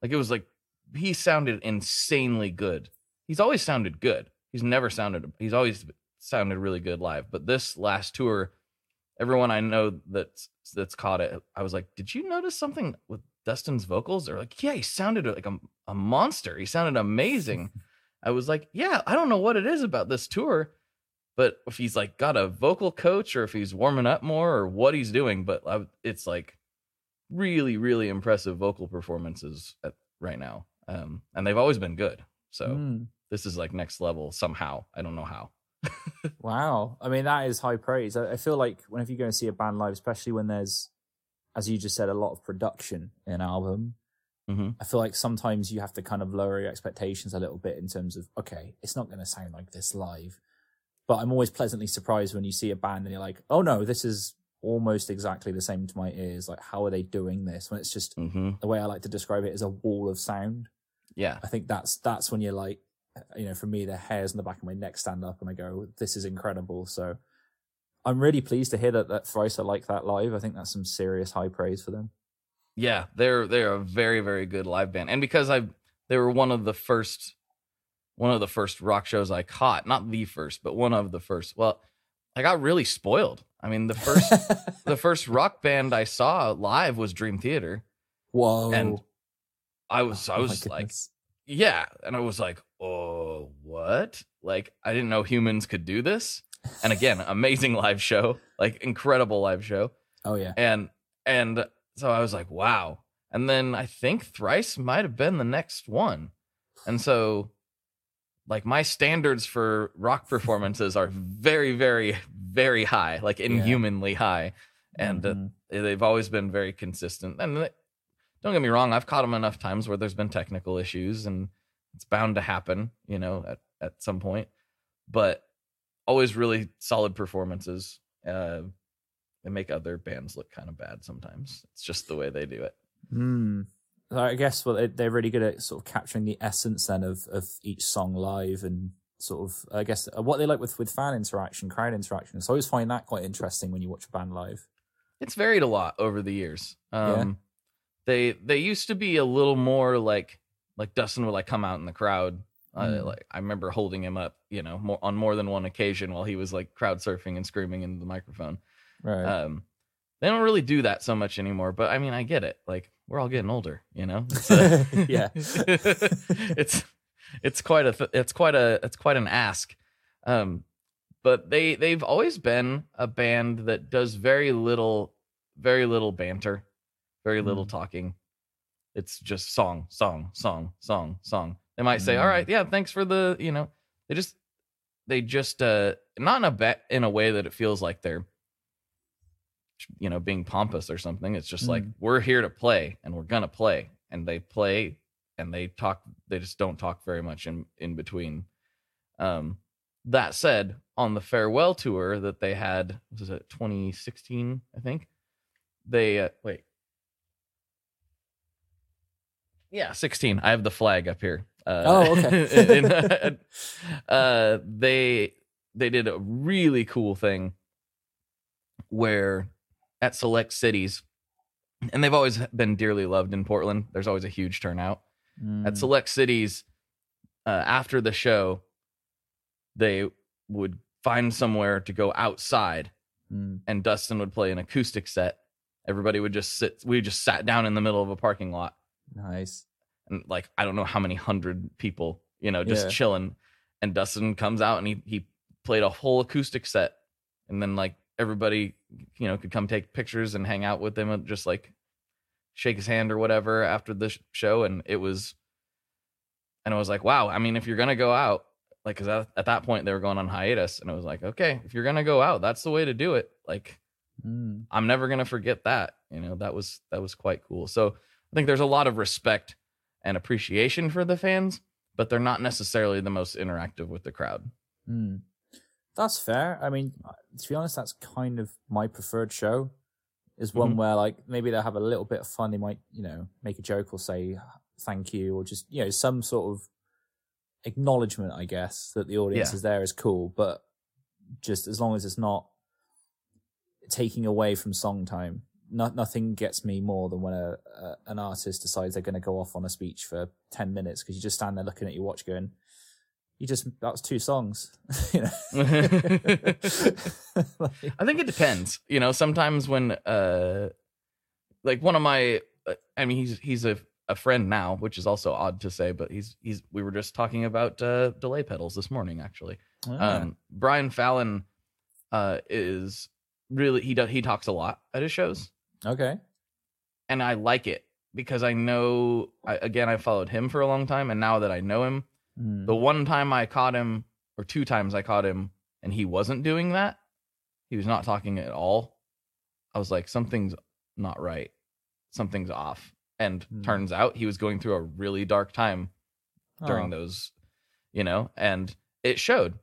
like it was like he sounded insanely good. He's always sounded good. He's never sounded. He's always sounded really good live. But this last tour, everyone I know that's that's caught it, I was like, "Did you notice something with Dustin's vocals?" They're like, "Yeah, he sounded like a, a monster. He sounded amazing." I was like, "Yeah, I don't know what it is about this tour, but if he's like got a vocal coach or if he's warming up more or what he's doing, but I, it's like really, really impressive vocal performances at, right now, um, and they've always been good. So." Mm. this is like next level somehow. I don't know how. Wow. I mean, that is high praise. I, I feel like whenever you go and see a band live, especially when there's, as you just said, a lot of production in an album, Mhm. I feel like sometimes you have to kind of lower your expectations a little bit in terms of, okay, it's not going to sound like this live. But I'm always pleasantly surprised when you see a band and you're like, oh no, this is almost exactly the same to my ears. Like, how are they doing this? When it's just hmm the way I like to describe it is a wall of sound. Yeah. I think that's that's when you're like, you know, for me, the hairs in the back of my neck stand up, and I go, "This is incredible." So, I'm really pleased to hear that that Thrice are like that live. I think that's some serious high praise for them. Yeah, they're they're a very very good live band, and because I they were one of the first one of the first rock shows I caught, not the first, but one of the first. Well, I got really spoiled. I mean, the first the first rock band I saw live was Dream Theater. Whoa! and I was I Oh my was like, yeah, and I was like, oh, what? Like I didn't know humans could do this. And again, amazing live show, like incredible live show oh yeah, and and so I was like, wow. And then I think Thrice might have been the next one. And so like my standards for rock performances are very very very high, like inhumanly high. And uh, Mhm. they've always been very consistent. And they- don't get me wrong, I've caught them enough times where there's been technical issues and it's bound to happen, you know, at at some point. But always really solid performances. Uh they make other bands look kind of bad sometimes. It's just the way they do it. Hmm. I guess well, they- they're really good at sort of capturing the essence then of of each song live and sort of I guess uh, what they like with with fan interaction, crowd interaction. So I always find that quite interesting when you watch a band live. It's varied a lot over the years. Um Yeah. they they used to be a little more like like Dustin would like come out in the crowd. Uh, Mm. like I remember holding him up, you know, more on more than one occasion while he was like crowd surfing and screaming into the microphone. Right. Um, they don't really do that so much anymore, but I mean, I get it. Like we're all getting older, you know. It's, uh, Yeah. it's it's quite a th- it's quite a it's quite an ask. Um, but they they've always been a band that does very little very little banter, very little Mm. talking. It's just song, song, song, song, song. They might say, Mm. "All right, yeah, thanks for the," you know. They just they just uh not in a bet in a way that it feels like they're you know being pompous or something. It's just like Mm. we're here to play and we're gonna play. And they play and they talk they just don't talk very much in in between. Um that said on the farewell tour that they had was it 2016 i think? They uh, wait. Yeah 16 i have the flag up here uh, Oh, okay. in- uh they they did a really cool thing where at select cities and they've always been dearly loved in portland there's always a huge turnout Mm. at select cities uh, after the show they would find somewhere to go outside Mm. and dustin would play an acoustic set everybody would just sit we just sat down in the middle of a parking lot Nice. And like I don't know how many hundred people, you know, just Yeah. chilling. And Dustin comes out and he he played a whole acoustic set, and then like everybody, you know, could come take pictures and hang out with him and just like shake his hand or whatever after the show. And it was, and I was like, wow. I mean, if you're gonna go out, like, cause at, at that point they were going on hiatus, and I was like, okay, if you're gonna go out, that's the way to do it. Like, Mm. I'm never gonna forget that. You know, that was that was quite cool. So I think there's a lot of respect and appreciation for the fans, but they're not necessarily the most interactive with the crowd. Mm. That's fair. I mean, to be honest, that's kind of my preferred show. Is one Mhm. where like maybe they'll have a little bit of fun. They might, you know, make a joke or say thank you or just you know some sort of acknowledgement, I guess, that the audience Yeah. is there is cool. But just as long as it's not taking away from song time, not, nothing gets me more than when a, a an artist decides they're going to go off on a speech for ten minutes because you just stand there looking at your watch going. You just that was two songs, you know. Like, I think it depends. You know, sometimes when uh like one of my uh, I mean he's he's a a friend now, which is also odd to say, but he's he's we were just talking about uh delay pedals this morning actually. ah, Um Brian Fallon uh is really he does he talks a lot at his shows. Okay. and I like it because I know I, again I followed him for a long time and now that I know him Mm. the one time I caught him or two times I caught him and he wasn't doing that he was not talking at all I was like something's not right something's off and Hmm. turns out he was going through a really dark time during Oh. those you know and it showed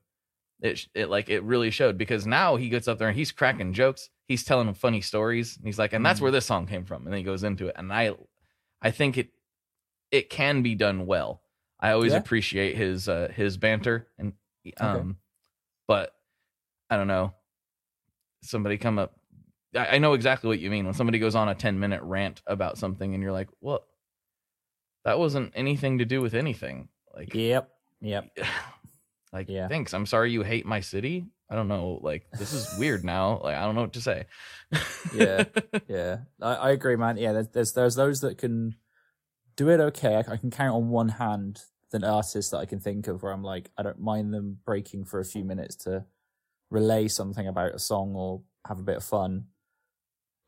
it it like it really showed because now he gets up there and he's cracking jokes he's telling funny stories. And he's like, and that's Mm. where this song came from. And then he goes into it. And I I think it it can be done well. I always Yeah. appreciate his uh his banter and um but I don't know. Somebody come up I, I know exactly what you mean when somebody goes on a 10 minute rant about something and you're like, well That wasn't anything to do with anything." Like Yep. Yep. like Yeah. thanks. I'm sorry you hate my city. I don't know. Like this is weird now. Like I don't know what to say. Yeah. Yeah, I, I agree, man. Yeah, there's, there's there's those that can do it okay. I, I can count on one hand the artists that I can think of where I'm like, I don't mind them breaking for a few minutes to relay something about a song or have a bit of fun.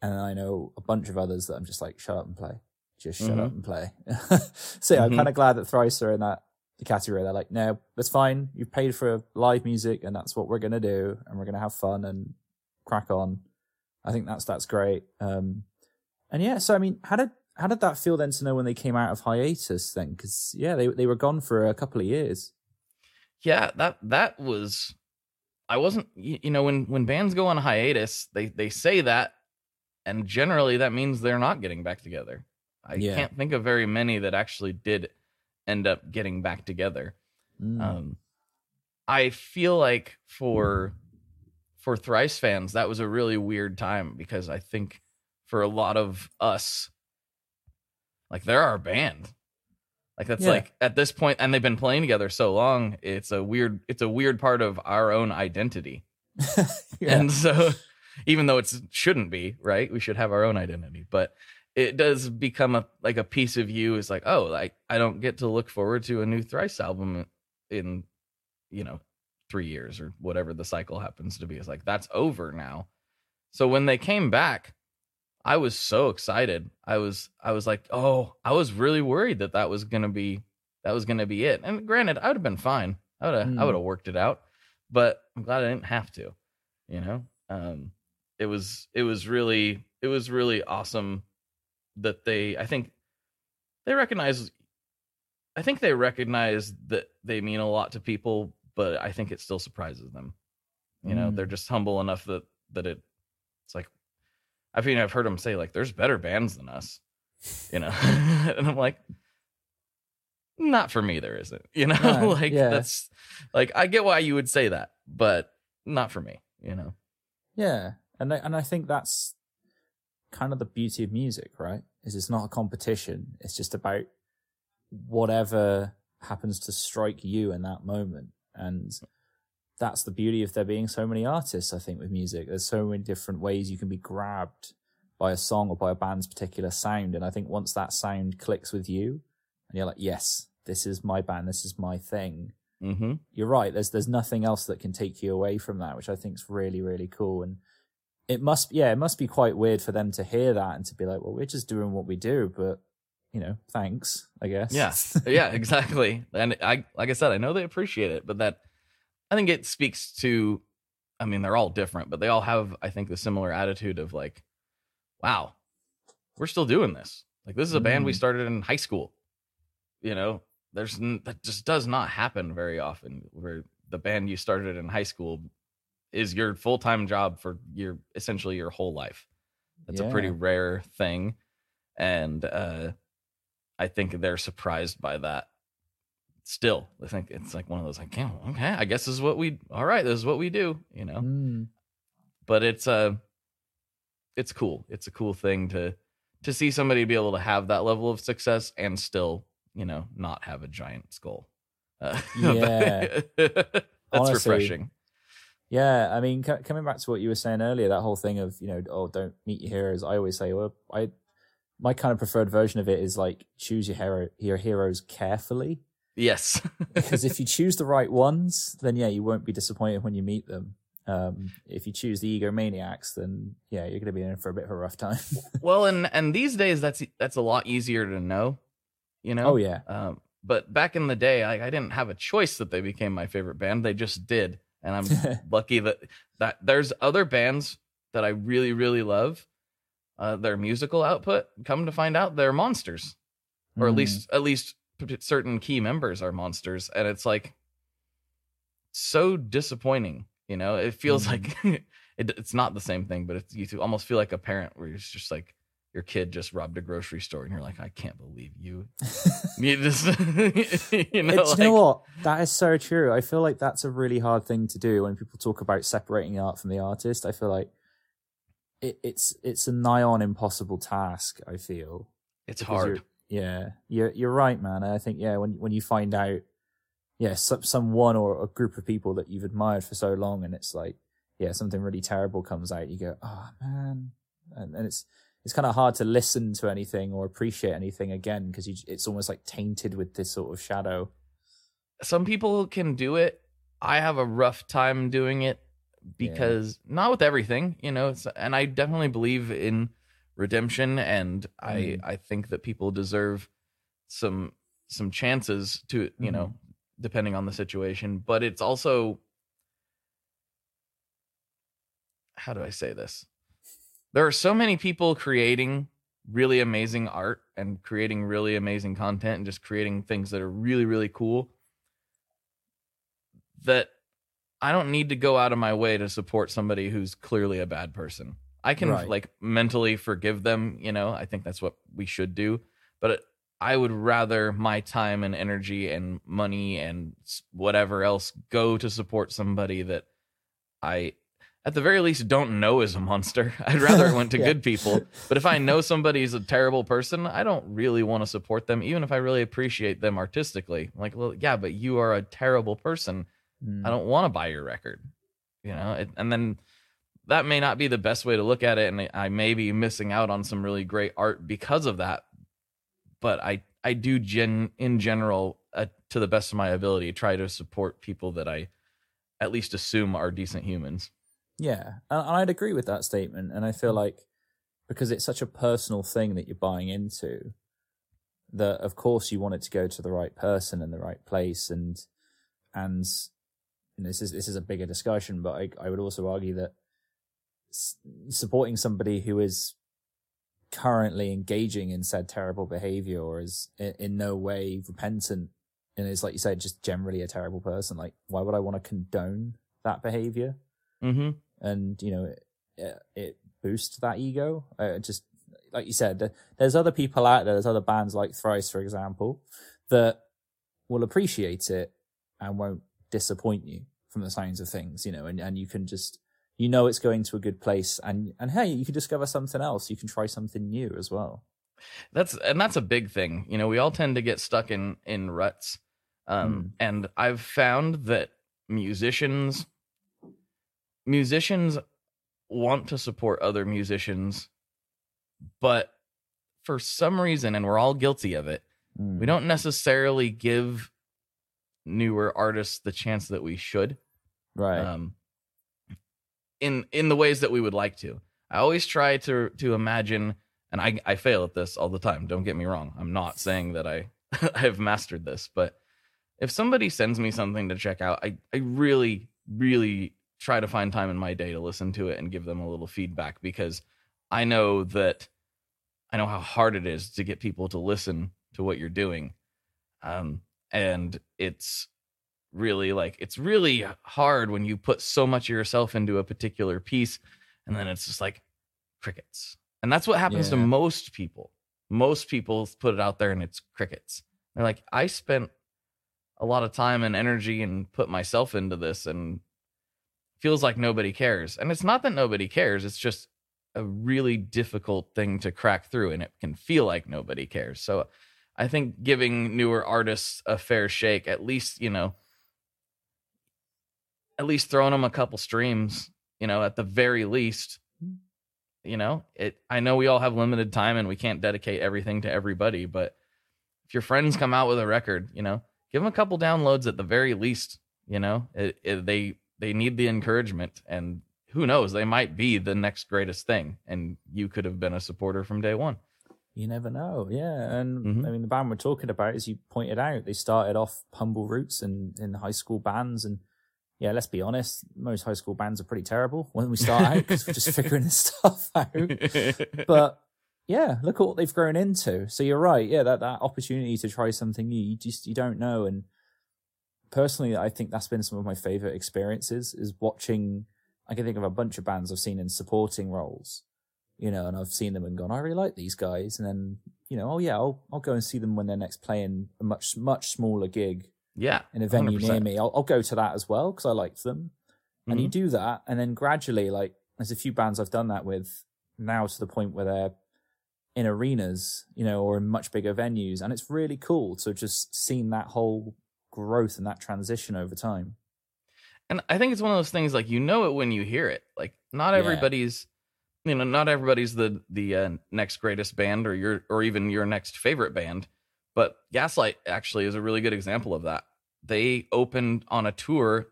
And I know a bunch of others that I'm just like, shut up and play. Just shut up and play. so yeah, I'm Mhm. kind of glad that Thrice are in that category. They're like, no, that's fine. You've paid for live music and that's what we're going to do. And we're going to have fun and crack on. I think that's that's great. Um, and yeah, so I mean, how did how did that feel then to know when they came out of hiatus then? Because yeah, they they were gone for a couple of years. yeah, that that was I wasn't you, you know when when bands go on hiatus, they they say that and generally that means they're not getting back together. I Yeah. can't think of very many that actually did end up getting back together. Mm. Um, I feel like for for Thrice fans, that was a really weird time because I think for a lot of us, like they're our band. Like that's Yeah. like at this point, and they've been playing together so long. It's a weird, it's a weird part of our own identity. yeah. And so, even though it shouldn't be, right? We should have our own identity, but it does become a like a piece of you is like, oh, like I don't get to look forward to a new Thrice album in, you know, three years or whatever the cycle happens to be. It's like that's over now. So when they came back, I was so excited. I was I was like, oh, I was really worried that that was gonna be that was gonna be it. And granted, I would have been fine. I would have I Mm. would have worked it out, but I'm glad I didn't have to. You know, um, it was it was really it was really awesome that they. I think they recognize. I think they recognize that they mean a lot to people, but I think it still surprises them. You know, Mm. they're just humble enough that that it it's like I mean I've heard them say like there's better bands than us, you know, and I'm like, not for me. There isn't, you know, No, like yeah. that's like I get why you would say that, but not for me, you know. Yeah, and I, and I think that's kind of the beauty of music, right? Is it's not a competition. It's just about whatever happens to strike you in that moment, and that's the beauty of there being so many artists. I think with music, there's so many different ways you can be grabbed by a song or by a band's particular sound, and I think once that sound clicks with you, and you're like, yes, this is my band, this is my thing Mm-hmm. you're right. There's there's nothing else that can take you away from that, which I think is really really cool. And it must yeah, it must be quite weird for them to hear that and to be like, well, we're just doing what we do, but you know, thanks, I guess. Yeah. yeah, exactly. And I, like I said, I know they appreciate it, but that I think it speaks to. I mean, they're all different, but they all have, I think, the similar attitude of like, wow, we're still doing this. Like this is a band we Mm. started in high school. You know, there's that just does not happen very often. Where the band you started in high school is your full time job for your essentially your whole life. That's a pretty rare thing, and uh, I think they're surprised by that. Still, I think it's like one of those like, yeah, okay, I guess this is what we. All right, this is what we do, you know. Mm. But it's uh it's cool. It's a cool thing to to see somebody be able to have that level of success and still, you know, not have a giant skull. Uh, Yeah. that's Honestly, refreshing. Yeah, I mean, c- coming back to what you were saying earlier, that whole thing of you know, oh, don't meet your heroes. I always say, well, I my kind of preferred version of it is like choose your hero your heroes carefully Yes. because if you choose the right ones, then yeah, you won't be disappointed when you meet them. Um, if you choose the egomaniacs, then yeah, you're going to be in for a bit of a rough time. well, and and these days that's that's a lot easier to know, you know. oh yeah, Um, but back in the day, I, I didn't have a choice that they became my favorite band. They just did, and I'm lucky that that there's other bands that I really really love. Uh, their musical output. Come to find out, they're monsters, or at Mm. least at least certain key members are monsters, and it's like so disappointing. You know, it feels Mhm. like it, it's not the same thing, but it's you almost feel like a parent where you're just like your kid just robbed a grocery store and you're like, I can't believe you. you just, you know, like, you know what? That is so true. I feel like that's a really hard thing to do when people talk about separating art from the artist. I feel like it, it's it's a nigh on impossible task. I feel it's hard. You're, yeah, you're you're right, man. I think yeah, when when you find out, yeah, some someone or a group of people that you've admired for so long, and it's like, yeah, something really terrible comes out, you go, oh man, and, and it's it's kind of hard to listen to anything or appreciate anything again because it's almost like tainted with this sort of shadow. Some people can do it. I have a rough time doing it because yeah. not with everything, you know. and I definitely believe in redemption, and mm. I mm-hmm. I think that people deserve some some chances to you mm-hmm. know depending on the situation. But it's also how do I say this? There are so many people creating really amazing art and creating really amazing content and just creating things that are really really cool that I don't need to go out of my way to support somebody who's clearly a bad person. I can right. like mentally forgive them, you know. I think that's what we should do, but I would rather my time and energy and money and whatever else go to support somebody that I at the very least don't know is a monster. I'd rather it went to yeah. good people. But if I know somebody's a terrible person, I don't really want to support them, even if I really appreciate them artistically. I'm like, well, yeah, but you are a terrible person. Mm. I don't want to buy your record. You know, it, and then that may not be the best way to look at it, and I may be missing out on some really great art because of that. But I, I do gen in general, uh, to the best of my ability, try to support people that I at least assume are decent humans. Yeah, and I'd agree with that statement. And I feel mm. like because it's such a personal thing that you're buying into, that of course you want it to go to the right person and the right place. And and this is this is a bigger discussion, but I I would also argue that supporting somebody who is currently engaging in said terrible behavior or is in, in no way repentant and is like you said just generally a terrible person like why would i want to condone that behavior mm-hmm and you know it, it boosts that ego. Uh, just like you said, there's other people out there. There's other bands like Thrice, for example, that will appreciate it and won't disappoint you from the signs of things. You know, and and you can just you know it's going to a good place, and and hey, you can discover something else. You can try something new as well. That's and that's a big thing. You know, we all tend to get stuck in in ruts. Um, mm. and I've found that musicians musicians want to support other musicians, but for some reason, and we're all guilty of it, mm. we don't necessarily give newer artists the chance that we should. Right. Um, in in the ways that we would like to. I always try to to imagine, and I I fail at this all the time. Don't get me wrong. I'm not saying that I I've mastered this, but if somebody sends me something to check out, I I really really try to find time in my day to listen to it and give them a little feedback because I know that I know how hard it is to get people to listen to what you're doing. Um, and it's really like it's really hard when you put so much of yourself into a particular piece and then it's just like crickets. And that's what happens yeah. to most people. Most people put it out there and it's crickets. They're like, I spent a lot of time and energy and put myself into this and feels like nobody cares. And it's not that nobody cares, it's just a really difficult thing to crack through and it can feel like nobody cares. So I think giving newer artists a fair shake, at least, you know, at least throwing them a couple streams, you know, at the very least, you know, it I know we all have limited time and we can't dedicate everything to everybody, but if your friends come out with a record, you know, give them a couple downloads at the very least, you know, it, it, they they need the encouragement and who knows they might be the next greatest thing and you could have been a supporter from day one. You never know yeah and mm-hmm. i mean the band we're talking about as you pointed out they started off humble roots and in high school bands and yeah let's be honest most high school bands are pretty terrible when we start out because we're just figuring this stuff out. But yeah look at what they've grown into. So you're right yeah that, that opportunity to try something new you just you don't know and personally, I think that's been some of my favorite experiences is watching I can think of a bunch of bands I've seen in supporting roles, you know, and I've seen them and gone, I really like these guys. And then, you know, oh yeah, I'll, I'll go and see them when they're next playing a much, much smaller gig Yeah. in a venue 100%. near me. I'll, I'll go to that as well because I liked them. And you Mhm. do that. And then gradually, like, there's a few bands I've done that with now to the point where they're in arenas, you know, or in much bigger venues. And it's really cool to just seen that whole growth and that transition over time. And I think it's one of those things like you know it when you hear it. Like not Yeah. everybody's you know, not everybody's the the uh, next greatest band or your or even your next favorite band, but Gaslight actually is a really good example of that. They opened on a tour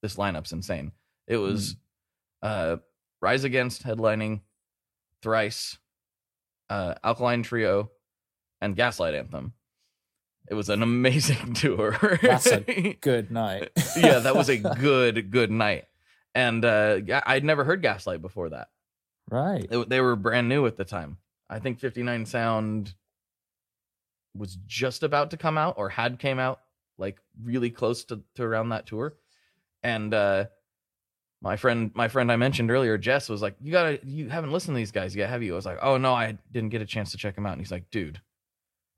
this lineup's insane. It was uh Rise Against headlining Thrice, uh Alkaline Trio and Gaslight Anthem. It was an amazing tour. That's a Good night. yeah, that was a good, good night. And uh, I'd never heard Gaslight before that. right. It- they were brand new at the time. I think 59 Sound was just about to come out or had came out like really close to, to around that tour. And uh, my friend, my friend I mentioned earlier, Jess was like, "You gotta, you haven't listened to these guys yet, have you?" I was like, "Oh no, I didn't get a chance to check them out." And he's like, "Dude,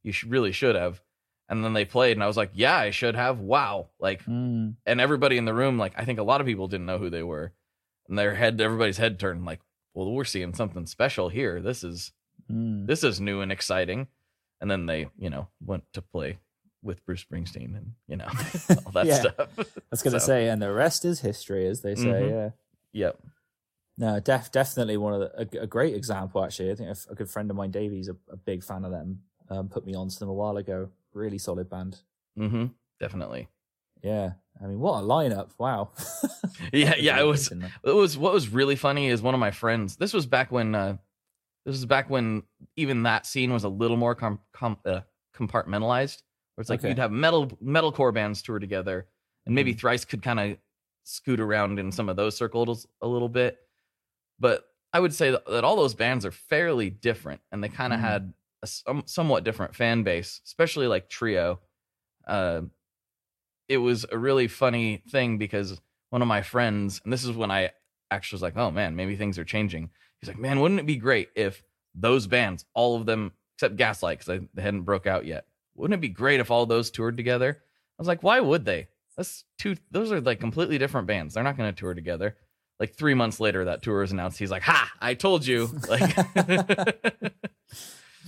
you should, really should have." And then they played, and I was like, "Yeah, I should have." Wow, like Mm. and everybody in the room, like I think a lot of people didn't know who they were, and their head, everybody's head turned like, well, we're seeing something special here. This is Mm. this is new and exciting. And then they, you know, went to play with Bruce Springsteen and you know all that Yeah. stuff. I was going to So, say, and the rest is history, as they say. Mhm. Yeah. yep, No, def- definitely one of the, a, a great example. Actually, I think a, a good friend of mine, Davey's a, a big fan of them. Um, put me onto them a while ago. Really solid band. hmm definitely. Yeah, I mean, what a lineup! Wow. Yeah, yeah, it was- It was what was really funny is one of my friends. This was back when uh, this was back when even that scene was a little more com- com- uh, compartmentalized. Where it's like Okay. you'd have metal metalcore bands tour together, and maybe Mhm. Thrice could kind of scoot around in some of those circles a little bit. But I would say that, that all those bands are fairly different, and they kind of Mhm. had a some, somewhat different fan base, especially like Trio. Uh, it was a really funny thing because one of my friends, and this is when I actually was like, oh man, maybe things are changing. He's like, man, wouldn't it be great if those bands, all of them except Gaslight, because they hadn't broke out yet, wouldn't it be great if all those toured together? I was like, why would they? That's two. Those are like completely different bands. They're not going to tour together. Like three months later, that tour is announced. He's like, "Ha! I told you." Like,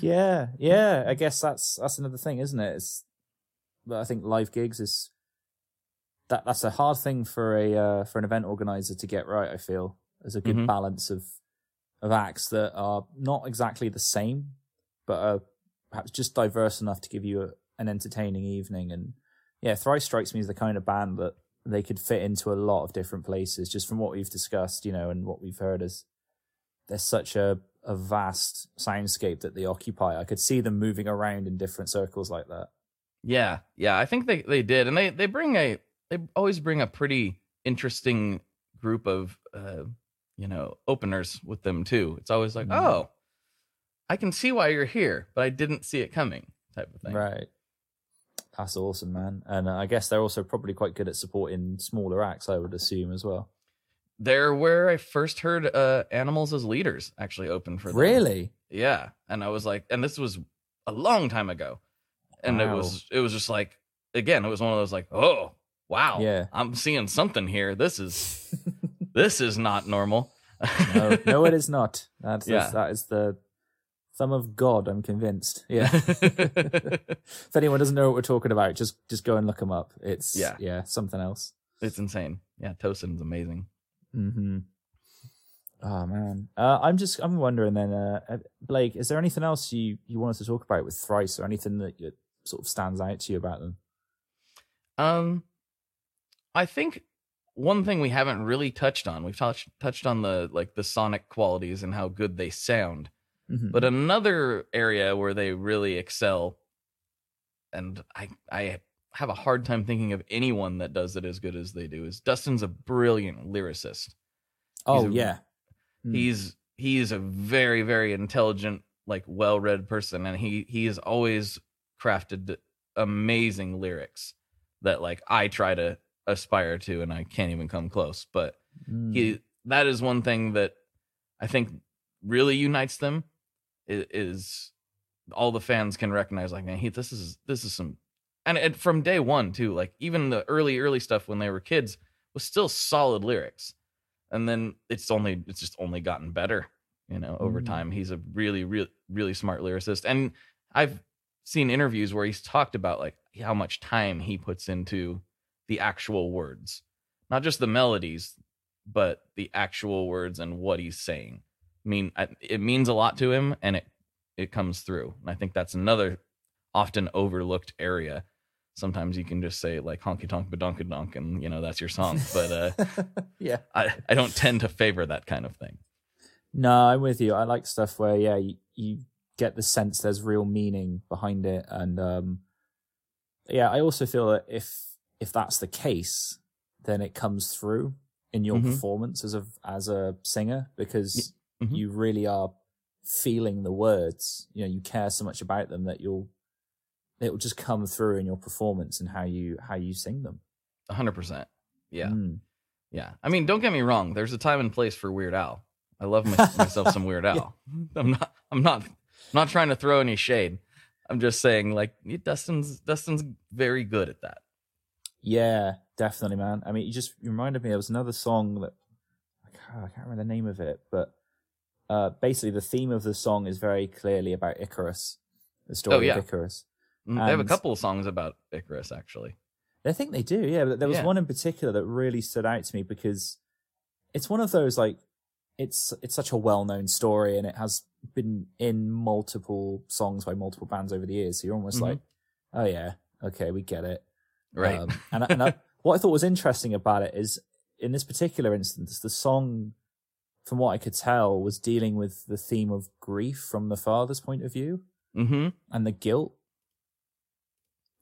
Yeah, yeah. I guess that's that's another thing, isn't it? It's, but I think live gigs is that that's a hard thing for a uh, for an event organizer to get right. I feel there's a good Mhm. balance of of acts that are not exactly the same, but are perhaps just diverse enough to give you a, an entertaining evening. And yeah, Thrice strikes me as the kind of band that they could fit into a lot of different places, just from what we've discussed, you know, and what we've heard. As there's such a a vast soundscape that they occupy. I could see them moving around in different circles like that. Yeah, yeah, I think they they did, and they they bring a they always bring a pretty interesting group of uh, you know openers with them too. It's always like, Mhm. oh, I can see why you're here, but I didn't see it coming, type of thing. Right. That's awesome, man. And uh, I guess they're also probably quite good at supporting smaller acts, I would assume as well. They're where I first heard uh, Animals as Leaders actually open for them. Really? Yeah, and I was like, and this was a long time ago, and it was it was just like again, it was one of those like, oh wow, Yeah. I'm seeing something here. This is this is not normal. no, no, it is not. That's, Yeah. that is the thumb of God. I'm convinced. Yeah. if anyone doesn't know what we're talking about, just just go and look them up. It's Yeah. yeah, something else. it's insane. Yeah, Tosin's amazing. Hmm. Oh man, uh, I'm just I'm wondering then, uh, Blake, is there anything else you you wanted to talk about with Thrice, or anything that you, sort of stands out to you about them? Um, I think one thing we haven't really touched on, we've touched touched on the like the sonic qualities and how good they sound. Mhm. But another area where they really excel, and I I have a hard time thinking of anyone that does it as good as they do, is Dustin's a brilliant lyricist. oh a- yeah, Mm. He's he's a very very intelligent, like well read person, and he he has always crafted amazing lyrics that like I try to aspire to, and I can't even come close. But Mm. he that is one thing that I think really unites them is, is all the fans can recognize like man he this is this is some and it, from day one too like even the early early stuff when they were kids was still solid lyrics. And then it's only it's just only gotten better you know over Mm. time. He's a really really really smart lyricist. And i've seen interviews where he's talked about like how much time he puts into the actual words. Not just the melodies but the actual words and what he's saying. I mean it means a lot to him and it it comes through. And i think that's another often overlooked area sometimes you can just say like honky tonk badonka donk and you know that's your song but uh yeah. I, I don't tend to favor that kind of thing No, I'm with you. I like stuff where yeah, you, you get the sense there's real meaning behind it, and um, yeah, I also feel that if if that's the case, then it comes through in your Mhm. performance as a as a singer because Mhm. you really are feeling the words. You know, you care so much about them that you'll it will just come through in your performance and how you how you sing them. 100% yeah Mm. yeah i mean don't get me wrong there's a time and place for weird al i love my, myself some weird al i'm not i'm not I'm not trying to throw any shade i'm just saying like dustin's dustin's very good at that Yeah, definitely, man. I mean, you just you reminded me. There was another song that I can't, I can't remember the name of it, but uh, basically the theme of the song is very clearly about Icarus, the story Oh, yeah. of Icarus. Mm, they have a couple of songs about icarus actually I think they do, yeah. But there was Yeah. one in particular that really stood out to me because it's one of those like it's it's such a well known story and it has been in multiple songs by multiple bands over the years. So you're almost Mhm. like, oh yeah, okay, we get it. right Um, and and I, what I thought was interesting about it is, in this particular instance, the song, from what I could tell, was dealing with the theme of grief from the father's point of view mm-hmm and the guilt.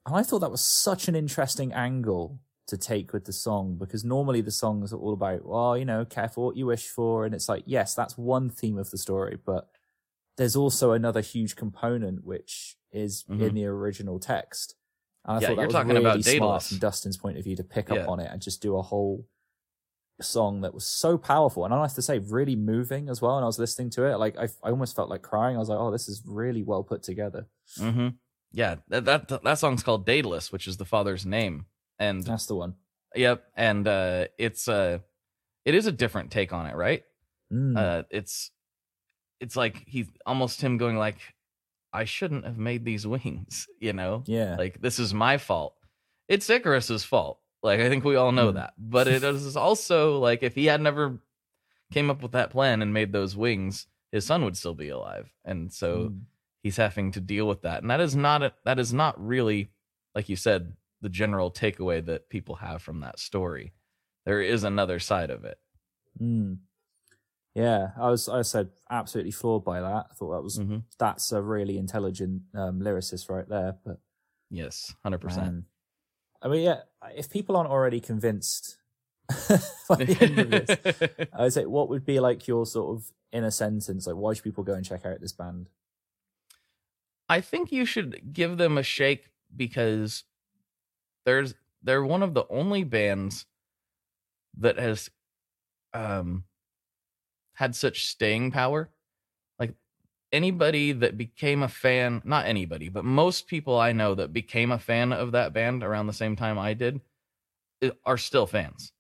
And I thought that was such an interesting angle to take with the song because normally the songs are all about, well, you know, careful what you wish for. And it's like, yes, that's one theme of the story, but there's also another huge component which is in Mhm. the original text. And I Yeah, thought that you're was talking really about smart from Dustin's point of view to pick Yeah. up on it and just do a whole song that was so powerful. And I have to say, really moving as well. And I was listening to it, like I, I almost felt like crying. I was like, oh, this is really well put together. mm-hmm yeah that, that that song's called daedalus which is the father's name and That's the one. Yep, and uh, it's uh, it is a different take on it, right? Mm. Uh, it's it's like he's almost him going like, I shouldn't have made these wings, you know, yeah. like this is my fault. It's Icarus's fault. Like I think we all know Mm. that, but it is also like if he had never came up with that plan and made those wings, his son would still be alive, and so Mm. He's having to deal with that and that is not a, that is not really like you said the general takeaway that people have from that story there is another side of it Mm. Yeah, I was I said absolutely floored by that. I thought that was Mhm. that's a really intelligent um, lyricist right there. But yes 100% man, I mean, yeah, if people aren't already convinced by the end of this, I would say, what would be like your sort of inner sentence? Like, why should people go and check out this band? I think you should give them a shake because there's they're one of the only bands that has um had such staying power. Like anybody that became a fan not anybody but most people i know that became a fan of that band around the same time i did are still fans.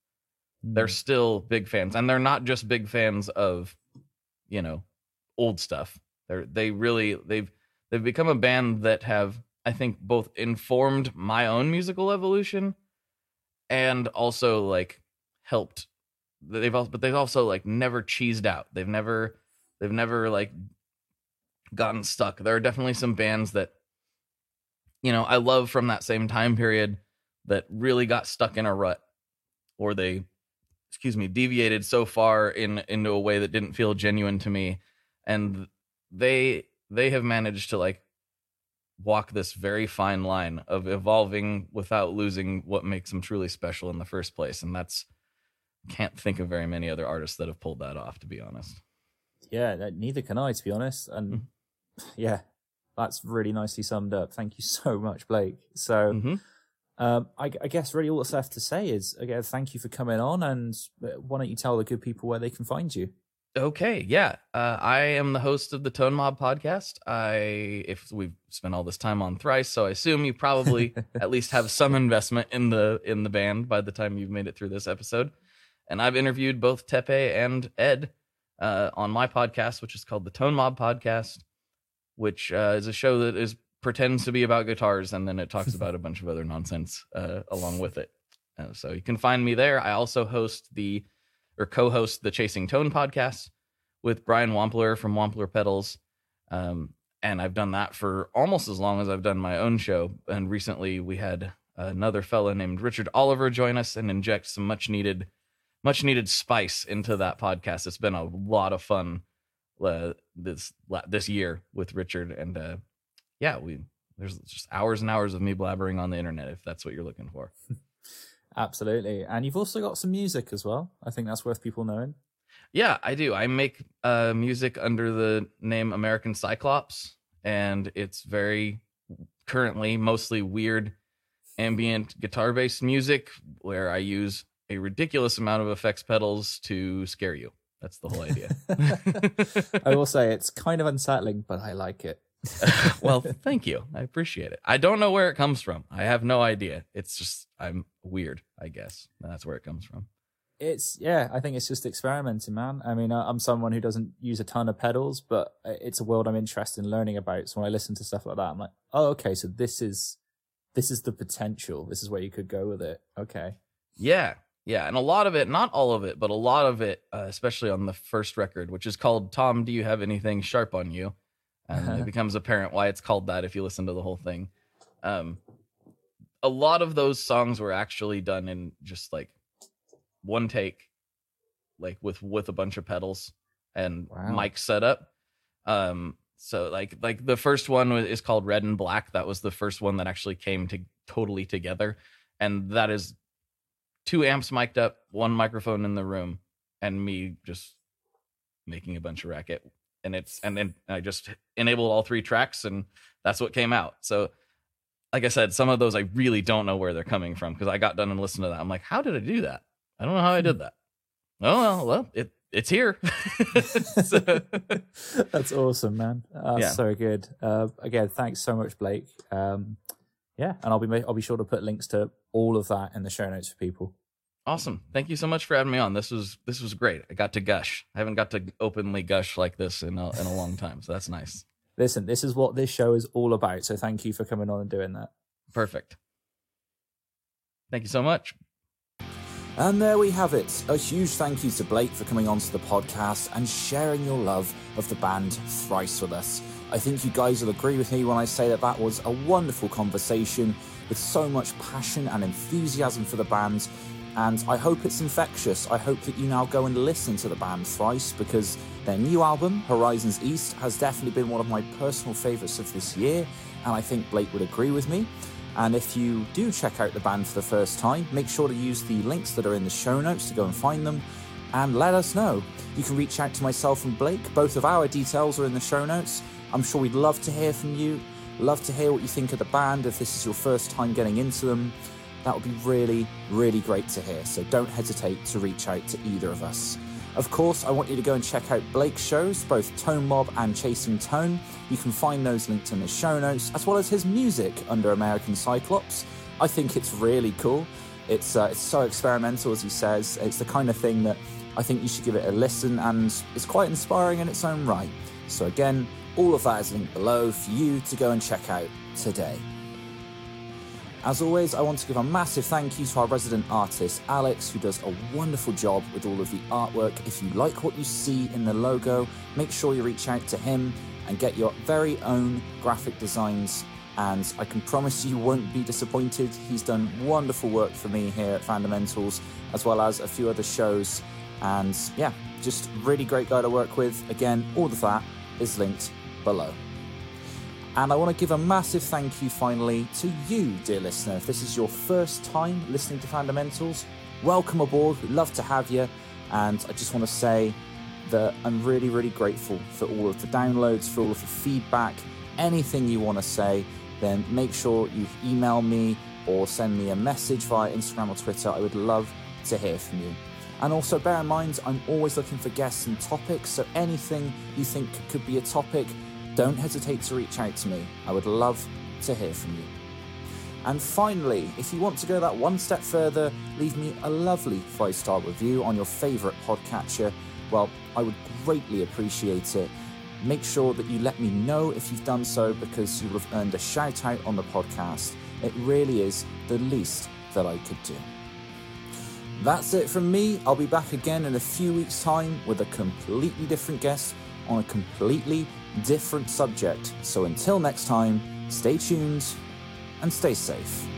They're Mm. still big fans and they're not just big fans of you know old stuff. They're they really they've they've become a band that have i think both informed my own musical evolution and also like helped they've also but they've also like never cheesed out. They've never they've never like gotten stuck. There are definitely some bands that you know i love from that same time period that really got stuck in a rut or they excuse me deviated so far in into a way that didn't feel genuine to me. And they they have managed to like walk this very fine line of evolving without losing what makes them truly special in the first place and that's can't think of very many other artists that have pulled that off to be honest Yeah, that- neither can I, to be honest. And Mm. yeah, that's really nicely summed up. Thank you so much, Blake. So, hmm Um, I, I, guess really all that's left to say is again, thank you for coming on, and uh, why don't you tell the good people where they can find you? Okay, yeah, uh, I am the host of the Tone Mob podcast. I, if we've spent all this time on Thrice, so I assume you probably at least have some investment in the in the band by the time you've made it through this episode. And I've interviewed both Teppei and Ed uh, on my podcast, which is called the Tone Mob Podcast, which uh, is a show that is pretends to be about guitars and then it talks about a bunch of other nonsense uh, along with it. Uh, so you can find me there. I also host the or co-host the Chasing Tone podcast with Brian Wampler from Wampler Pedals. Um, and I've done that for almost as long as I've done my own show. And recently we had another fella named Richard Oliver join us and inject some much needed, much needed spice into that podcast. It's been a lot of fun uh, this this year with Richard, and uh, yeah, we there's just hours and hours of me blabbering on the internet if that's what you're looking for. Absolutely. And you've also got some music as well. I think that's worth people knowing. Yeah, I do. I make uh, music under the name American Cyclops, and it's very currently mostly weird ambient guitar based music where I use a ridiculous amount of effects pedals to scare you. That's the whole idea. I will say it's kind of unsettling, but I like it. well, thank you. I appreciate it. I don't know where it comes from. I have no idea. It's just I'm weird, I guess. That's where it comes from. It's yeah, I think it's just experimenting, man. I mean, I'm someone who doesn't use a ton of pedals, but it's a world I'm interested in learning about. So when I listen to stuff like that, I'm like, oh, okay, so this is this is the potential. This is where you could go with it. Okay. Yeah, yeah, and a lot of it, not all of it, but a lot of it, uh, especially on the first record, which is called "Tom, Do You Have Anything Sharp on You." and it becomes apparent why it's called that if you listen to the whole thing. Um, a lot of those songs were actually done in just like one take, like with with a bunch of pedals and wow. mic setup. Um, so like like the first one is called Red and Black. That was the first one that actually came to totally together, and that is two amps mic'd up, one microphone in the room, and me just making a bunch of racket and it's and then I just enabled all three tracks and that's what came out. So like I said, some of those I really don't know where they're coming from because I got done and listened to that. I'm like, how did I do that? I don't know how I did that. Oh well, well it it's here. so, That's awesome, man. That's yeah. so good. Uh, again, thanks so much, Blake. Um, yeah, and I'll be I'll be sure to put links to all of that in the show notes for people. Awesome. Thank you so much for having me on. This was this was great. I got to gush. I haven't got to openly gush like this in a, in a long time, so that's nice. Listen, this is what this show is all about. So thank you for coming on and doing that. Perfect. Thank you so much. And there we have it. A huge thank you to Blake for coming onto the podcast and sharing your love of the band Thrice with us. I think you guys will agree with me when I say that that was a wonderful conversation with so much passion and enthusiasm for the band and I hope it's infectious. I hope that you now go and listen to the band Thrice because their new album, Horizons East, has definitely been one of my personal favourites of this year, and I think Blake would agree with me. And if you do check out the band for the first time, make sure to use the links that are in the show notes to go and find them and let us know. You can reach out to myself and Blake. Both of our details are in the show notes. I'm sure we'd love to hear from you. Love to hear what you think of the band if this is your first time getting into them that would be really, really great to hear. So don't hesitate to reach out to either of us. Of course, I want you to go and check out Blake's shows, both Tone Mob and Chasing Tone. You can find those linked in the show notes, as well as his music under American Cyclops. I think it's really cool. It's uh, it's so experimental, as he says. It's the kind of thing that I think you should give it a listen, and it's quite inspiring in its own right. So again, all of that is linked below for you to go and check out today. As always, I want to give a massive thank you to our resident artist, Alex, who does a wonderful job with all of the artwork. If you like what you see in the logo, make sure you reach out to him and get your very own graphic designs. And I can promise you won't be disappointed. He's done wonderful work for me here at Fundamentals, as well as a few other shows. And yeah, just really great guy to work with. Again, all of that is linked below. And I want to give a massive thank you finally to you, dear listener. If this is your first time listening to Fundamentals, welcome aboard. We'd love to have you. And I just want to say that I'm really, really grateful for all of the downloads, for all of the feedback, anything you want to say, then make sure you email me or send me a message via Instagram or Twitter. I would love to hear from you. And also bear in mind, I'm always looking for guests and topics, so anything you think could be a topic, don't hesitate to reach out to me. I would love to hear from you. And finally, if you want to go that one step further, leave me a lovely five star review on your favourite podcatcher. Well, I would greatly appreciate it. Make sure that you let me know if you've done so because you'll have earned a shout out on the podcast. It really is the least that I could do. That's it from me. I'll be back again in a few weeks' time with a completely different guest on a completely different subject. So until next time, stay tuned and stay safe.